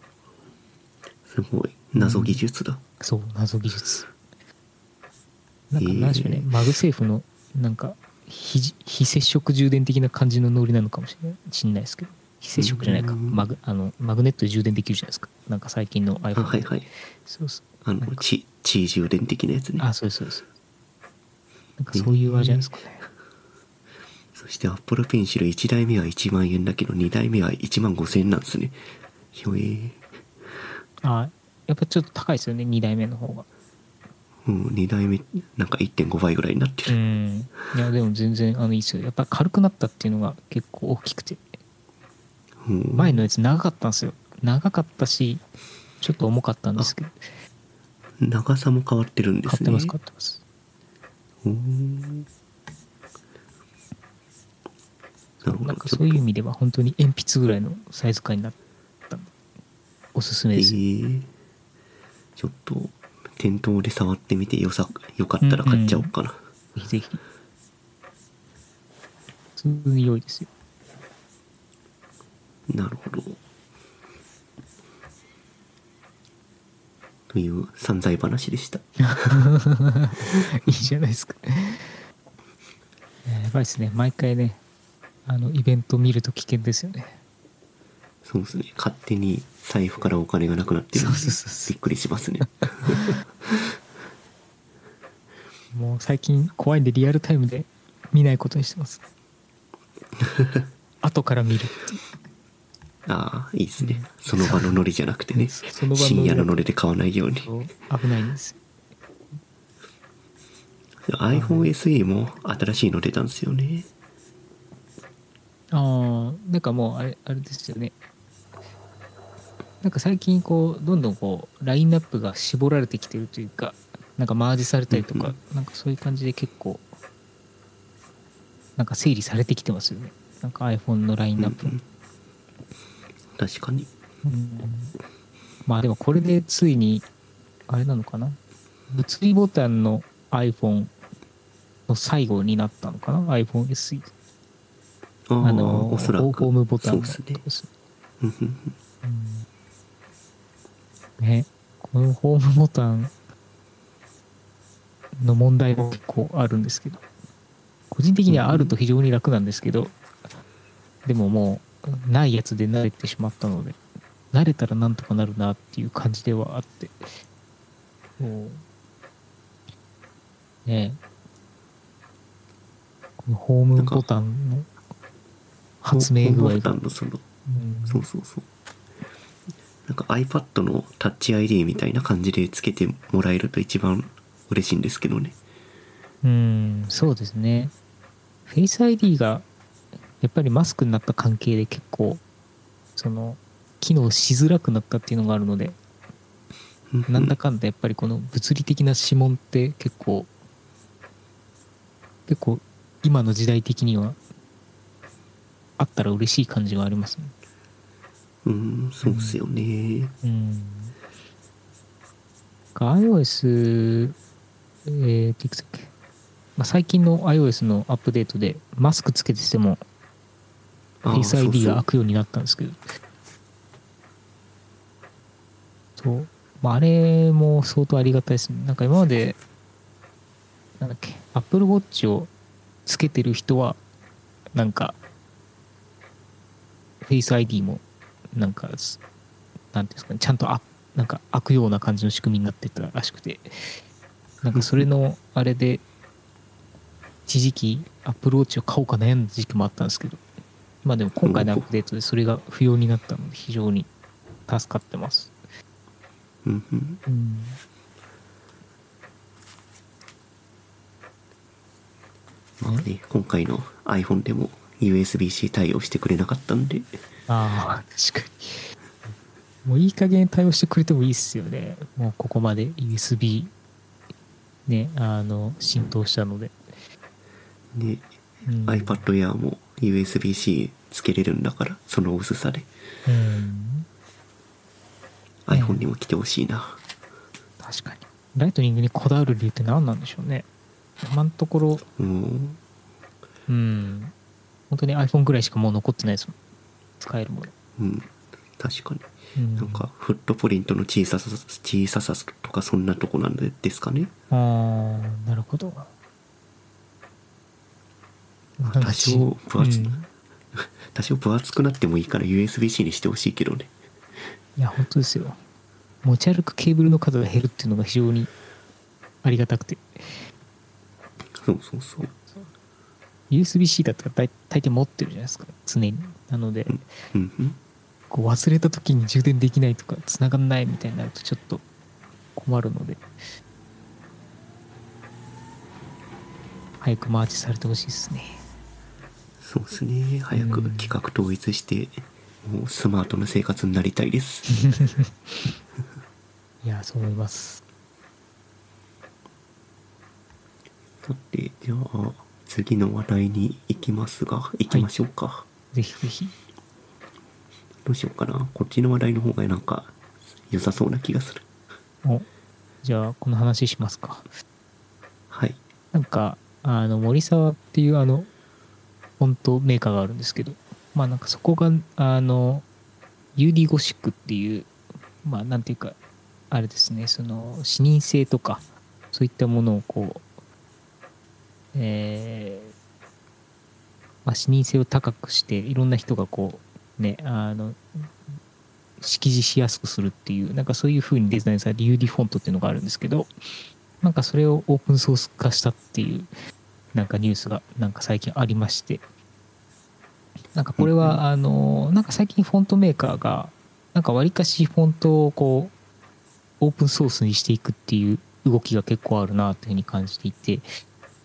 すごい。謎技術だ、そう、謎技術。なんか、へーなんでしょうね、 MagSafe の、なんか非、非接触充電的な感じのノリなのかもしれないしんないですけど、非接触じゃないか、うん。マグあのマグネットで充電できるじゃないですか。なんか最近の iPhone あはいはい。そうそう。あの地地充電的なやつね。あ、そうです、そう。です。なんかそういうあれじゃないですかね。そしてアップルペンシル1台目は1万円だけど2台目は1万5000円なんですねひょえーあ、やっぱちょっと高いですよね、2代目の方が。うん2台目なんか1.5倍ぐらいになってる、うん。いや、でも全然あのいいですよ。やっぱ軽くなったっていうのが結構大きくて。うん前のやつ長かったんですよ。長かったし、ちょっと重かったんですけど、長さも変わってるんですね買ってます、買ってます。うんなんかそういう意味では本当に鉛筆ぐらいのサイズ感になったおおすすめえです、ー、ちょっと店頭で触ってみてよさよかったら買っちゃおうかな、ぜひ。ぜひ普通に良いですよ。なるほど。という散財話でした。いいじゃないですか。えーやばいですね。毎回ね、あの、イベント見ると危険ですよね。そうですね。勝手に財布からお金がなくなってるそうそうそうそう。びっくりしますね。もう最近怖いんでリアルタイムで見ないことにしてます。後から見るっていう。ああいいですね。その場のノリじゃなくてね。深夜のノリで買わないように。危ないんです。よ。iPhone SE も新しいの出たんですよねなんかもうあれ、あれですよね。なんか最近こう、どんどんこう、ラインナップが絞られてきてるというか、なんかマージされたりとか、うんなんかそういう感じで結構、なんか整理されてきてますよね。なんか iPhone のラインナップも。うん確かにうんまあでもこれでついに、あれなのかな？物理ボタンの iPhone の最後になったのかな ?iPhone SE。あの、おそらく。ホームボタンのとこですね。ね、このホームボタンの問題も結構あるんですけど、個人的にはあると非常に楽なんですけど、でももう、ないやつで慣れてしまったので、慣れたらなんとかなるなっていう感じではあって、もう、ね。このホームボタンの発明具合がうん。そうそうそう。なんか iPad のタッチ ID みたいな感じでつけてもらえると一番嬉しいんですけどね。うん、そうですね。フェイス ID がやっぱりマスクになった関係で結構その機能しづらくなったっていうのがあるので、なんだかん。だやっぱりこの物理的な指紋って結構結構今の時代的にはあったら嬉しい感じがありますね。うんそうっすよね。うん。iOS、えー、いくつだっけ、まあ、最近の iOS のアップデートでマスクつけてても Face ID が開くようになったんですけど。そう、まあ、あれも相当ありがたいですね。なんか今までなんだっけ？Apple Watch をつけてる人はなんか Face ID もなんかすなんていうんですかねちゃんとあなんか開くような感じの仕組みになってたらしくてなんかそれのあれで一時期 Apple Watch を買おうか悩んだ時期もあったんですけどまあでも今回のアップデートでそれが不要になったので非常に助かってます。うんうんうん。まあね今回の iPhone でも USB-C 対応してくれなかったんでああ、確かに。もういい加減対応してくれてもいいっすよね。もうここまで USB ね、あの、浸透したので。ねうん iPad Air も USB-C つけれるんだからその薄さでうん。iPhone にも来てほしいな確かに。ライトニングにこだわる理由って何なんでしょうね。今のところ、うんうん。本当に iPhone ぐらいしかもう残ってないですもん。使えるもの。うん確かにうん、なんかフットプリントの小ささ小ささとかそんなとこなんでですかねああ、なるほど。多少分厚,、うん 多少分厚くなってもいいから USB-C にしてほしいけどねいや、本当ですよ。持ち歩くケーブルの数が減るっていうのが非常にありがたくて。そうそうそう USB-C だったら大大抵持ってるじゃないですか、常に。なので、こう忘れた時に充電できないとか、繋がんないみたいになるとちょっと困るので、早くマーチされてほしいですね。そうですね早く企画統一してもうスマートな生活になりたいです いや、そう思います。さてじゃあ次の話題に行きますが行きましょうか、ぜひぜひ。どうしようかな。こっちの話題の方がなんか良さそうな気がする。おじゃあこの話しますか。はい。なんかあの森沢っていうあのフォントメーカーがあるんですけどまあなんかそこがあの UD ゴシックっていうまあなんていうかあれですねその視認性とかそういったものをこうえーまあ、視認性を高くしていろんな人がこうねあの識字しやすくするっていうなんかそういう風にデザインされる UD フォントっていうのがあるんですけどなんかそれをオープンソース化したっていうなんかニュースがなんか最近ありましてなんかこれはあのなんか最近フォントメーカーがなんかわりかしフォントをこうオープンソースにしていくっていう動きが結構あるなというふうに感じていて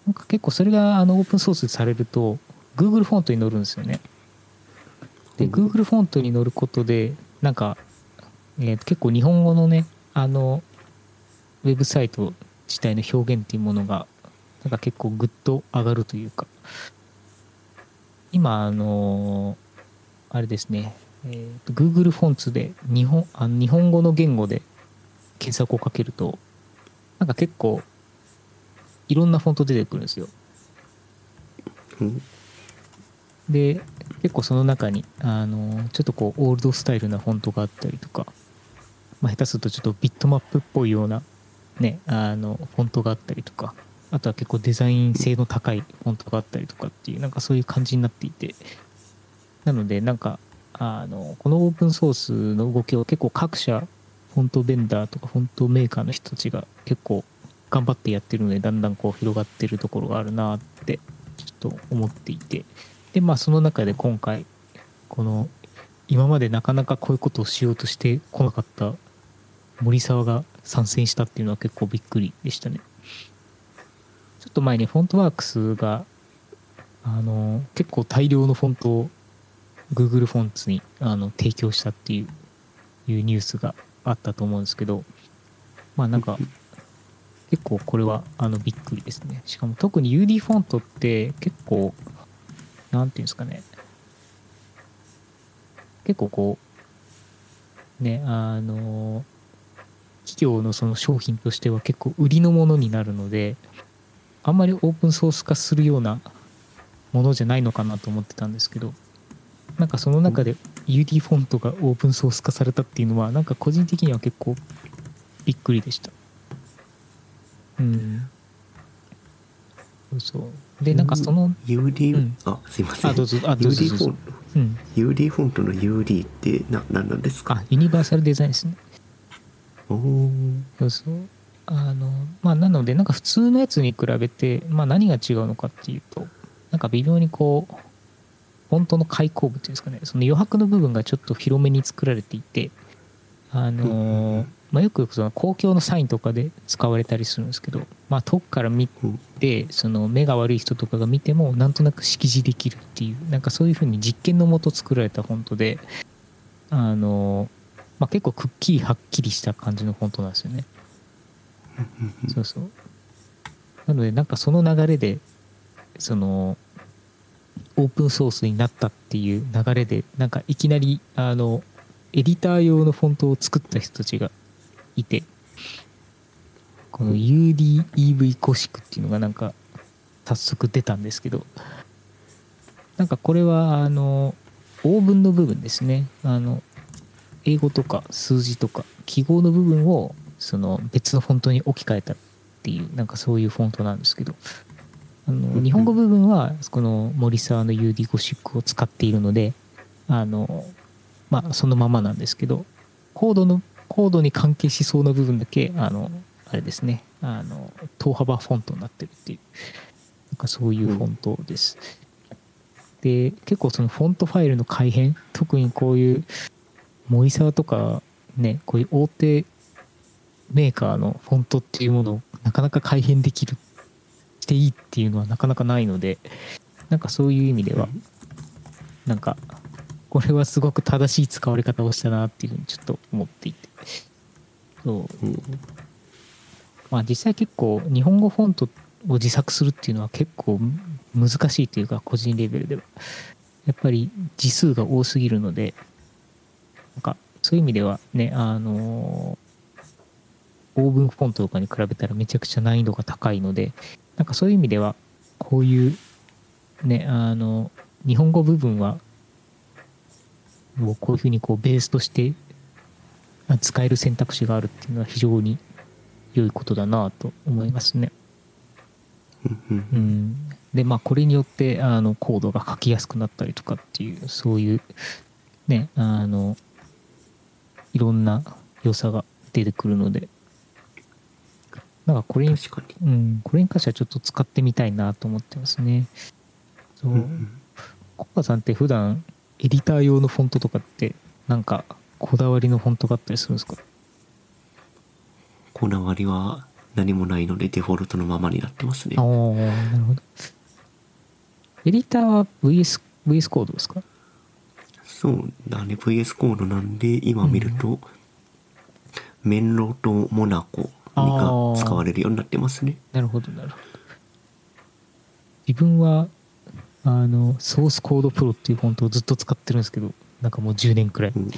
なんか結構それがあのオープンソースされると Google フォントに載るんですよね。で Google フォントに載ることでなんか、えー結構日本語のねあのウェブサイト自体の表現っていうものがなんか結構グッと上がるというか。今あのあれですね、えーと Google フォンツで日本あの日本語の言語で検索をかけるとなんか結構いろんなフォント出てくるんですよ。うん。で結構その中にあのちょっとこうオールドスタイルなフォントがあったりとか、まあ、下手するとちょっとビットマップっぽいようなねあのフォントがあったりとかあとは結構デザイン性の高いフォントがあったりとかっていうなんかそういう感じになっていて。なのでなんかあのこのオープンソースの動きを結構各社フォントベンダーとかフォントメーカーの人たちが結構頑張ってやってるのでだんだんこう広がってるところがあるなってちょっと思っていて。でまあその中で今回この今までなかなかこういうことをしようとしてこなかった森沢が参戦したっていうのは結構びっくりでしたね。ちょっと前にフォントワークスがあの結構大量のフォントを Google フォンツにあの提供したっていういうニュースがあったと思うんですけどまあなんか結構これはあのびっくりですね。しかも特に UD フォントって結構なんていうんですかね。結構こうねあの企業のその商品としては結構売りのものになるのであんまりオープンソース化するようなものじゃないのかなと思ってたんですけどなんかその中で UD フォントがオープンソース化されたっていうのはなんか個人的には結構びっくりでしたうん。そう。そうでなんかその UD、うん。あすいません。あどうぞあどうぞ UD どうぞ。フォンうん。UD フォントの UD ってな何なんですか？あユニバーサルデザインですね。おー。そうそう。あのまあなのでなんか普通のやつに比べて、まあ、何が違うのかっていうとなんか微妙にこうフォントの開口部っていうんですかね。その余白の部分がちょっと広めに作られていてあのーまあ、よくその公共のサインとかで使われたりするんですけど、まあ、遠くから見うんてその目が悪い人とかが見てもなんとなく識字できるっていうなんかそういうふうに実験のもと作られたフォントであの、まあ、結構くっきりはっきりした感じのフォントなんですよね。そうそう。なのでなんかその流れでそのオープンソースになったっていう流れでなんかいきなりあのエディター用のフォントを作った人たちがいてこの UDEV コシックっていうのがなんか早速出たんですけどなんかこれはあのオーブンの部分ですね。あの英語とか数字とか記号の部分をその別のフォントに置き換えたっていうなんかそういうフォントなんですけどあの日本語部分はこの森沢の UD ゴシックを使っているのであのまあそのままなんですけどコードのコードに関係しそうな部分だけあのあれですね。あの等幅フォントになってるっていうなんかそういうフォントです、で結構そのフォントファイルの改変特にこういう森沢とかねこういう大手メーカーのフォントっていうものをなかなか改変できるしていいっていうのはなかなかないのでなんかそういう意味ではなんかこれはすごく正しい使われ方をしたなっていうふうにちょっと思っていて。そう。まあ実際結構日本語フォントを自作するっていうのは結構難しいというか個人レベルでは。やっぱり字数が多すぎるのでなんかそういう意味ではねあのオーブンフォントとかに比べたらめちゃくちゃ難易度が高いのでなんかそういう意味ではこういうねあの日本語部分はもうこういうふうにこうベースとしてあ使える選択肢があるっていうのは非常に良いことだなと思いますね。うんでまあこれによってあのコードが書きやすくなったりとかっていうそういうねあのいろんな良さが出てくるので。なんかこれに、うん、これに関してはちょっと使ってみたいなと思ってますね。そう。うんうん。コバさんって普段エディター用のフォントとかってなんかこだわりのフォントがあったりするんですか？こだわりは何もないのでデフォルトのままになってますね。ああなるほど。エディターは VS, VS コードですか？そうだね VS コードなんで今見ると、メンロとモナコが使われるようになってますね。なるほどなるほど。自分はあのソースコードプロっていうフォントをずっと使ってるんですけどなんかもう10年くらい。うん。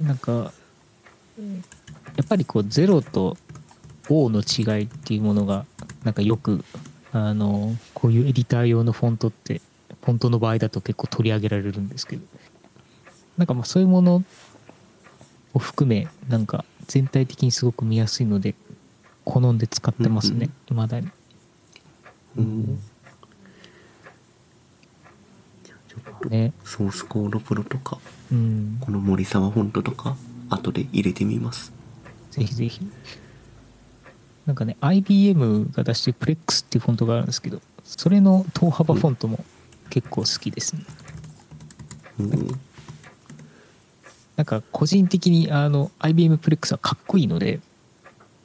なんかやっぱりこう0と O の違いっていうものがなんかよくあのこういうエディター用のフォントってフォントの場合だと結構取り上げられるんですけど。なんかまあそういうものを含めなんか全体的にすごく見やすいので好んで使ってますね。うん。未だに。うんじゃあちょっとねソースコードプロとかうんこの森沢フォントとか後で入れてみますぜひぜひ。なんかね、IBM が出してるプレックスっていうフォントがあるんですけど、それの等幅フォントも結構好きですね。うんなんか個人的にあの IBM プレックスはかっこいいので、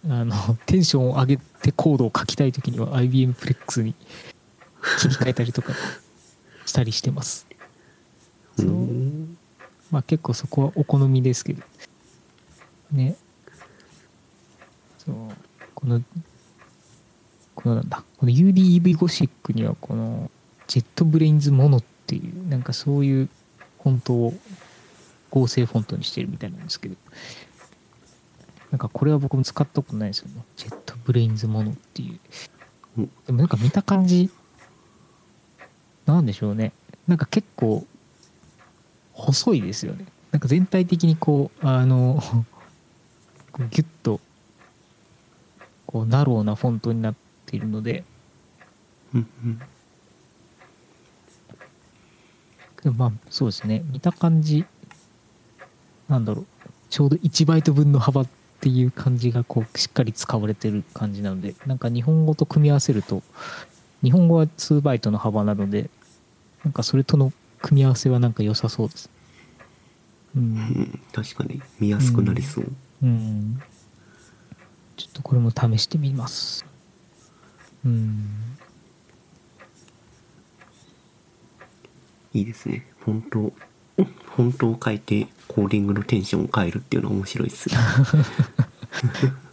あのテンションを上げてコードを書きたいときには IBM プレックスに切り替えたりとかしたりしてます。うそうんまあ結構そこはお好みですけど。ね。そう。この、このなんだ、この UDEV ゴシックにはこのジェットブレインズモノっていう、なんかそういうフォントを合成フォントにしてるみたいなんですけど、なんかこれは僕も使ったことないですよね。ジェットブレインズモノっていううん。でもなんか見た感じ、なんでしょうね。なんか結構細いですよね。なんか全体的にこう、あの、ギュッと、こう、ナローなフォントになっているので、うんうんまあ、そうですね。見た感じ、なんだろう。ちょうど1バイト分の幅っていう感じが、こう、しっかり使われてる感じなので、なんか日本語と組み合わせると、日本語は2バイトの幅なので、なんかそれとの組み合わせはなんか良さそうです。う。うんん確かに見やすくなりそう、うん。ちょっとこれも試してみます。うん。いいですねフォントフォントを変えてコーディングのテンションを変えるっていうのは面白いですね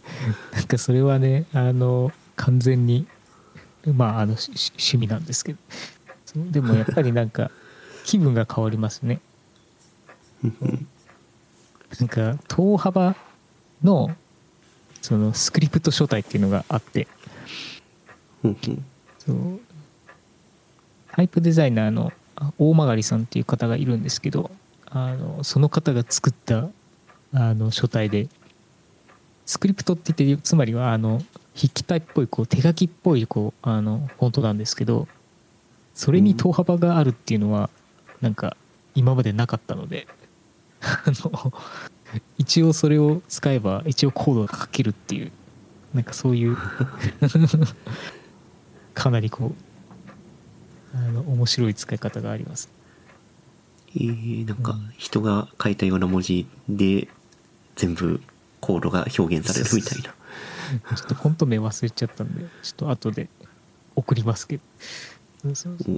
なんかそれはね、あの、完全に、まあ、あの、しし趣味なんですけど、でもやっぱりなんか、気分が変わりますね。なんか、等幅の、その、スクリプト書体っていうのがあって、そう、タイプデザイナーのあ大曲さんっていう方がいるんですけど、あの、その方が作った、あの、書体で、スクリプトって言ってつまりはあの筆記体っぽいこう手書きっぽいこうあのフォントなんですけどそれに等幅があるっていうのはなんか今までなかったのであの一応それを使えば一応コードが書けるっていうなんかそういうかなりこうあの面白い使い方があります。えー、なんかうん人が書いたような文字で全部コードが表現されるみたいな。ちょっとフォント名忘れちゃったんでちょっと後で送りますけど。そうそうそう。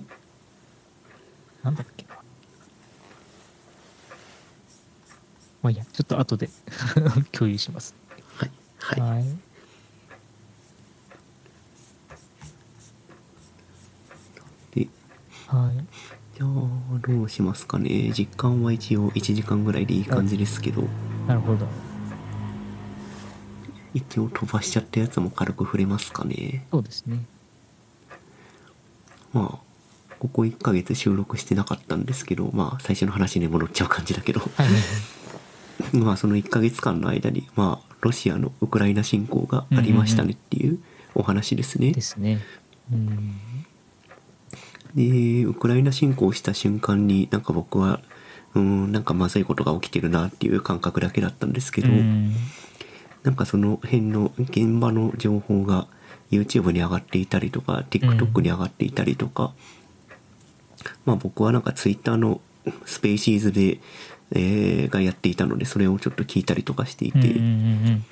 おなんだっけ？まあいいや、ちょっと後で 共有します。はいはい。はい。ではい。やーどうしますかね。実感は一応1時間ぐらいでいい感じですけど。なるほど。一応飛ばしちゃったやつも軽く触れますかね。そうですね。まあここ1ヶ月収録してなかったんですけどまあ最初の話に戻っちゃう感じだけど。はい まあその1ヶ月間の間にまあロシアのウクライナ侵攻がありましたねっていうお話ですね。ですね。うん。でウクライナ侵攻した瞬間になんか僕はうんなんかまずいことが起きてるなっていう感覚だけだったんですけど、うん。なんかその辺の現場の情報が YouTube に上がっていたりとか TikTok に上がっていたりとか、まあ僕はなんか Twitter のスペーシーズで、えーがやっていたのでそれをちょっと聞いたりとかしていて、うんうんうん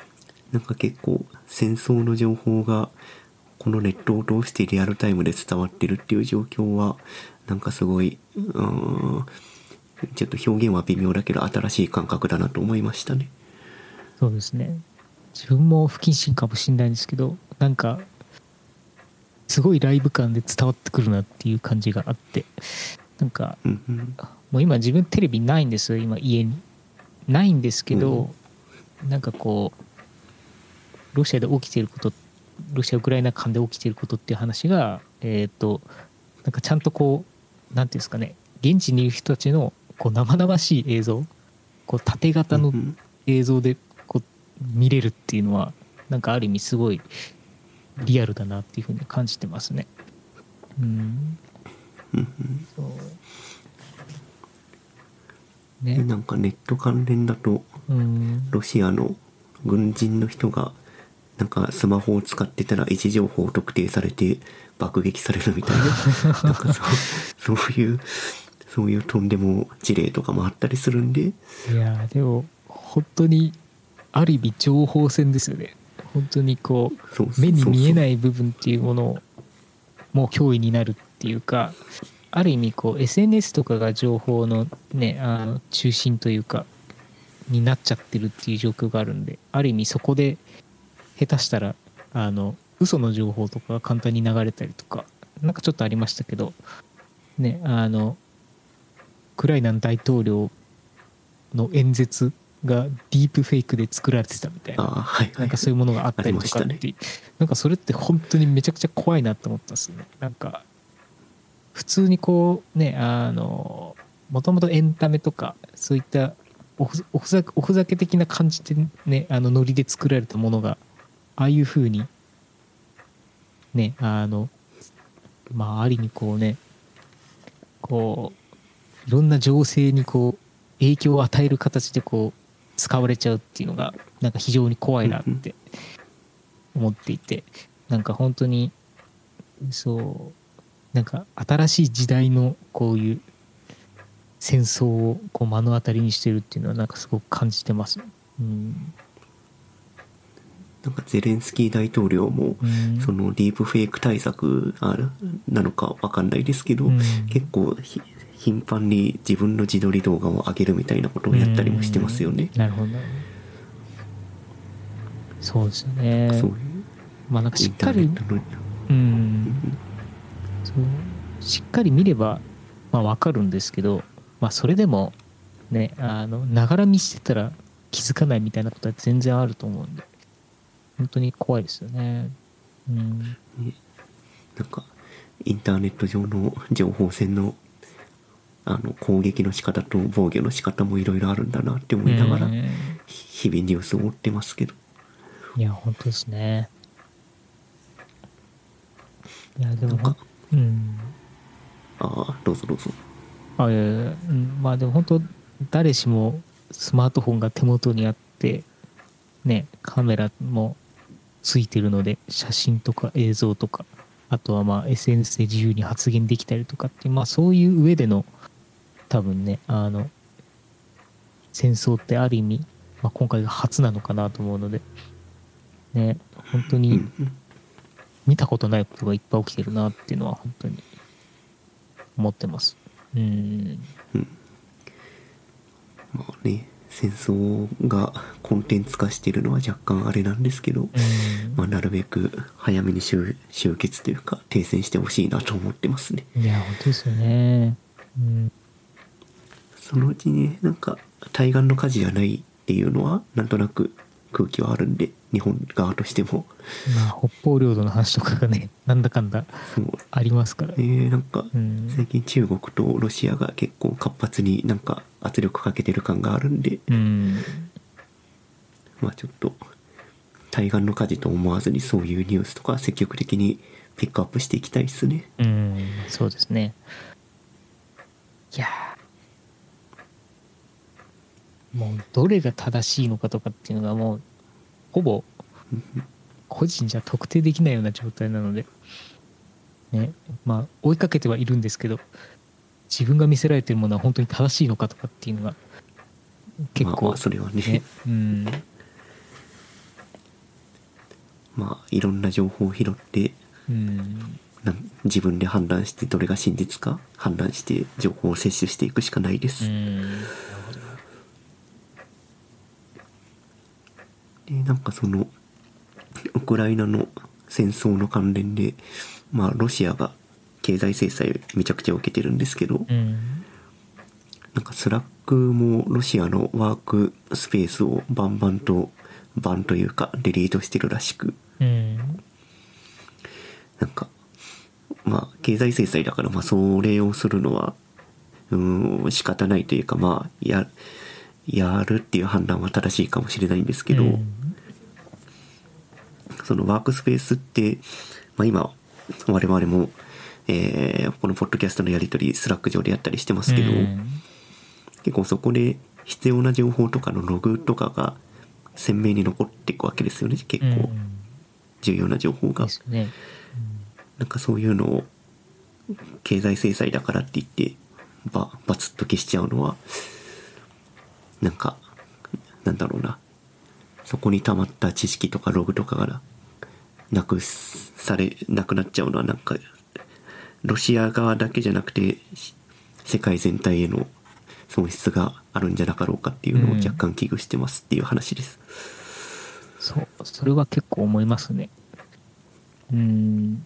なんか結構戦争の情報がこのネットを通してリアルタイムで伝わってるっていう状況はなんかすごいうんちょっと表現は微妙だけど新しい感覚だなと思いましたね。そうですね。自分も不謹慎かもしれないんですけどなんかすごいライブ感で伝わってくるなっていう感じがあってなんかうんうんもう今自分テレビないんですよ今家に。ないんですけど、なんかこうロシアで起きていることロシア・ウクライナ間で起きていることっていう話がえっ、となんかちゃんとこうなんていうんですかね現地にいる人たちのこう生々しい映像こう縦型のうんうん。映像でこう見れるっていうのはなんかある意味すごいリアルだなっていうふうに感じてますね。うん、うんうん。そう。でね、なんかネット関連だとうん、ロシアの軍人の人がなんかスマホを使ってたら位置情報を特定されて爆撃されるみたいな。なんかそうそういうそういうとんでも事例とかもあったりするんで。いやーでも本当にある意味情報戦ですよね。本当にこう目に見えないい部分っていうものをもう脅威になるっていうかある意味こう SNS とかが情報のねあの中心というかになっちゃってるっていう状況があるんである意味そこで下手したらあの嘘の情報とかが簡単に流れたりとかなんかちょっとありましたけどねあのウクライナの大統領の演説がディープフェイクで作られてたみたいなはいはないんかそういうものがあったりとかって、なんかそれって本当にめちゃくちゃ怖いなと思ったんですよね。なんか普通にこうねあのもともとエンタメとかそういったおふおふざおふざけ的な感じでねあのノリで作られたものがああいう風にねあのまあありにこうねこういろんな情勢にこう影響を与える形でこう使われちゃうっていうのがなんか非常に怖いなって思っていてなんか本当にそうなんか新しい時代のこういう戦争をこう目の当たりにしてるっていうのはなんかすごく感じてます。うん。なんかゼレンスキー大統領もうん。そのディープフェイク対策なのかわかんないですけど、うん。結構ひ頻繁に自分の自撮り動画を上げるみたいなことをやったりもしてますよね。うん。なるほど。そうですよね。そういうまあなんかしっかりうんそうしっかり見ればまあわかるんですけどまあそれでもねあのながら見してたら気づかないみたいなことは全然あると思うんで本当に怖いですよね。うん。なんかインターネット上の情報戦のあの攻撃の仕方と防御の仕方もいろいろあるんだなって思いながらうん日々ニュースを追ってますけど。いや本当ですね。いやでもなんかうん。ああどうぞどうぞ。あいやいやうん、まあでも本当誰しもスマートフォンが手元にあってねカメラもついてるので写真とか映像とかあとはまあ SNS で自由に発言できたりとかってまあそういう上での多分ねあの戦争ってある意味、まあ、今回が初なのかなと思うのでね本当うんにうん見たことないことがいっぱい起きてるなっていうのは本当に思ってますうんまあね戦争がコンテンツ化してるのは若干あれなんですけど、うんまあ、なるべく早めに終終結というか停戦してほしいなと思ってますね。いや、本当ですよね。うんそのうちねなんか対岸の火事じゃないっていうのはなんとなく空気はあるんで日本側としても。まあ北方領土の話とかがねなんだかんだありますから。えー、なんかうん。最近中国とロシアが結構活発になんか圧力かけてる感があるんで。うん。まあちょっと対岸の火事と思わずにそういうニュースとか積極的にピックアップしていきたいですね。うん。そうですね。いやーもうどれが正しいのかとかっていうのがもうほぼ個人じゃ特定できないような状態なので。ねまあ追いかけてはいるんですけど自分が見せられてるものは本当に正しいのかとかっていうのが結構まあまあそれはね。ねうん。まあいろんな情報を拾ってうん自分で判断してどれが真実か判断して情報を摂取していくしかないです、うんでなんかそのウクライナの戦争の関連でまあロシアが経済制裁めちゃくちゃ受けてるんですけど、うん。なんか Slack もロシアのワークスペースをバンバンとバンというかデリートしてるらしくうん。なんかまあ経済制裁だからまあそれをするのはうーん仕方ないというかまあややるっていう判断は正しいかもしれないんですけど、うん。そのワークスペースって、まあ、今我々も、えーこのポッドキャストのやり取り Slack 上でやったりしてますけど、うん。結構そこで必要な情報とかのログとかが鮮明に残っていくわけですよね結構。うん。重要な情報が、ですね。なんかそういうのを経済制裁だからって言ってババツッと消しちゃうのはなんかなんだろうなそこに溜まった知識とかログとかがなくされなくなっちゃうのはなんかロシア側だけじゃなくて世界全体への損失があるんじゃなかろうかっていうのを若干危惧してますっていう話です。そう、それは結構思いますね。うん。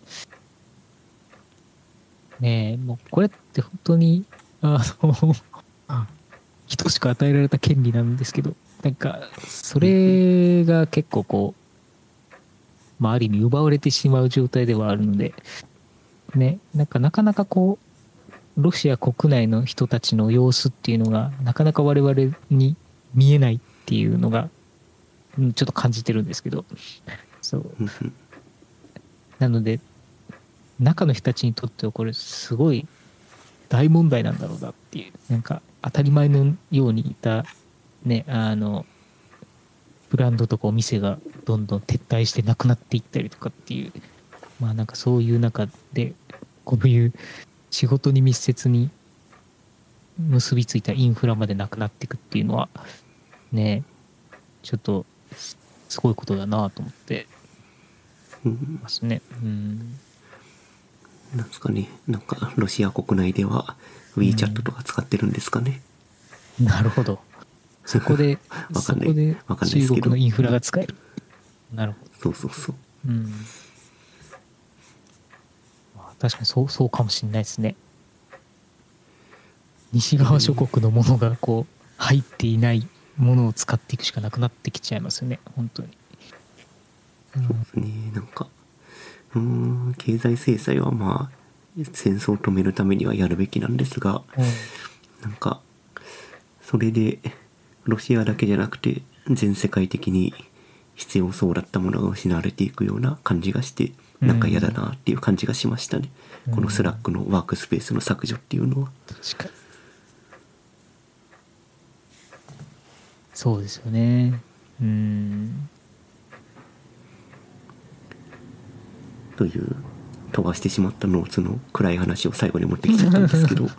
ねえ、もうこれって本当に、あの、人しか与えられた権利なんですけど、なんか、それが結構こう、まあ、ある意味奪われてしまう状態ではあるので、ね、なんかなかなかこう、ロシア国内の人たちの様子っていうのが、なかなか我々に見えないっていうのが、うんちょっと感じてるんですけど、そう。なので、中の人たちにとってはこれすごい大問題なんだろうなっていう、なんか当たり前のようにいた、ね、あの、ブランドとかお店がどんどん撤退してなくなっていったりとかっていう、まあなんかそういう中で、こういう仕事に密接に結びついたインフラまでなくなっていくっていうのは、ね、ちょっとすすごいことだなと思ってうんますね。うん。なんですかねなんかロシア国内では WeChat とか使ってるんですかね、なるほど。そこで、わかんないそこでわかんないですけど中国のインフラが使える。なるほど。そうそうそううん。まあ、確かにそう、そうかもしれないですね。西側諸国のものがこう、入っていないものを使っていくしかなくなってきちゃいますよね、本当に。うんねなんかうーん経済制裁はまあ戦争を止めるためにはやるべきなんですがなんかそれでロシアだけじゃなくて全世界的に必要そうだったものが失われていくような感じがしてなんか嫌だなっていう感じがしましたね、うんこの Slack のワークスペースの削除っていうのは確かに。そうですよね。うん。という飛ばしてしまったノーツの暗い話を最後に持ってきちゃったんですけど い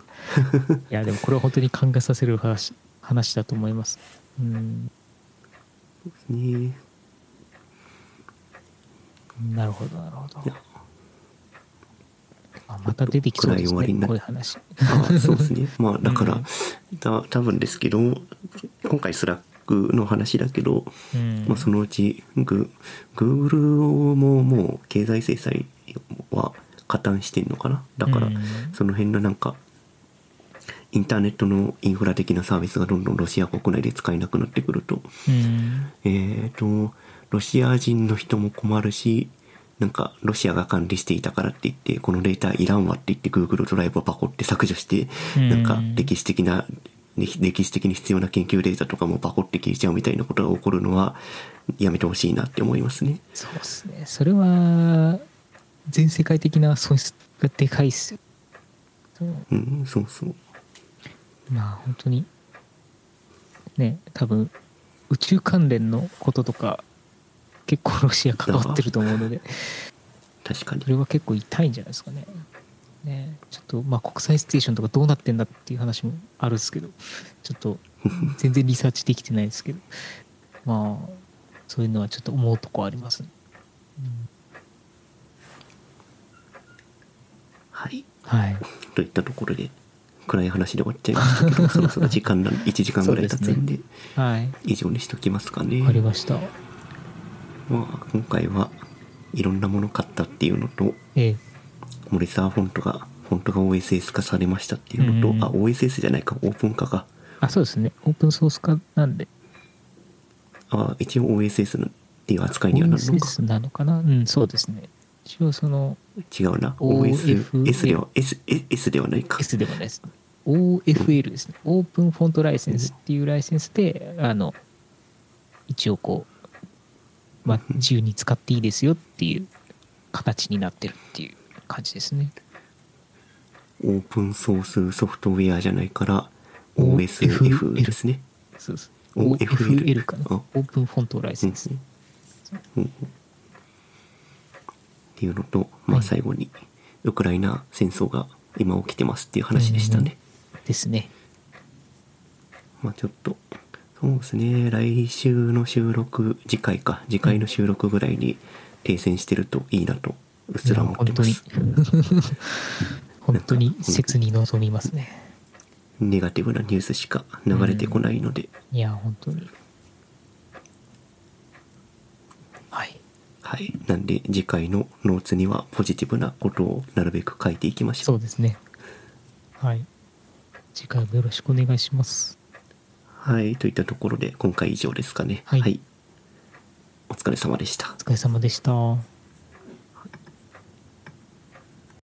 や、でもこれは本当に考えさせる話話だと思います。うん。ねなるほど、なるほど。あまた出てきそうですね、暗い終わりになこういう話。あ そうですねまあだから、うんた多分ですけど今回 Slack の話だけど、うん。まあ、そのうちグ Google ももう経済制裁は加担してんのかな？だから、うん。その辺のなんかインターネットのインフラ的なサービスがどんどんロシア国内で使えなくなってくると。うん。えー、とロシア人の人も困るしなんかロシアが管理していたからって言ってこのデータいらんわって言って Google ドライブをパコって削除してうん。なんか歴史的な歴歴史的に必要な研究データとかもパコって消えちゃうみたいなことが起こるのはやめてほしいなって思いますね。そうですねそれは全世界的な損失がでかいっすようん、そうそう。まあ本当にね多分宇宙関連のこととか結構ロシア関わってると思うので確かにそ。れは結構痛いんじゃないですかね。ねちょっとまあ国際ステーションとかどうなってんだっていう話もあるんですけどちょっと 全然リサーチできてないですけどまあそういうのはちょっと思うとこありますね。はい。はい。といったところで暗い話で終わっちゃいましたけど そろそろ時間なん1時間ぐらい経つんではい。以上にしときますかね。わかりました。まあ、今回はいろんなもの買ったっていうのとええ。森沢フォントがフォントが OSS 化されましたっていうのと、うんあ OSS じゃないかオープン化かあ、そうですね。オープンソース化なんで。あ一応 OSS のっていう扱いにはなるのか OSS なのかな？うん、そうですね。一応その違うな OSS では S, S ではないか S ではないです。OFL ですね。オープンフォントライセンスっていうライセンスで、あの、一応こう、まあ、自由に使っていいですよっていう形になってるっていう感じですね。オープンソースソフトウェアじゃないから OSF ですねそうです。OFL かな。あオープンフォントライセンス。っていうのと、まあ、はい最後にウクライナ戦争が今起きてますっていう話でしたね、ですね。まあちょっとそうですね来週の収録次回か次回の収録ぐらいに停戦してるといいなとうっすら思ってまいやす本当に切に望みますね。ネガティブなニュースしか流れてこないので、いや、本当に。はい。はいなんで次回のノーツにはポジティブなことをなるべく書いていきましょそううですね。はい。次回もよろしくお願いします。はいといったところで今回以上ですかねはいお疲れ様でしたお疲れ様でした。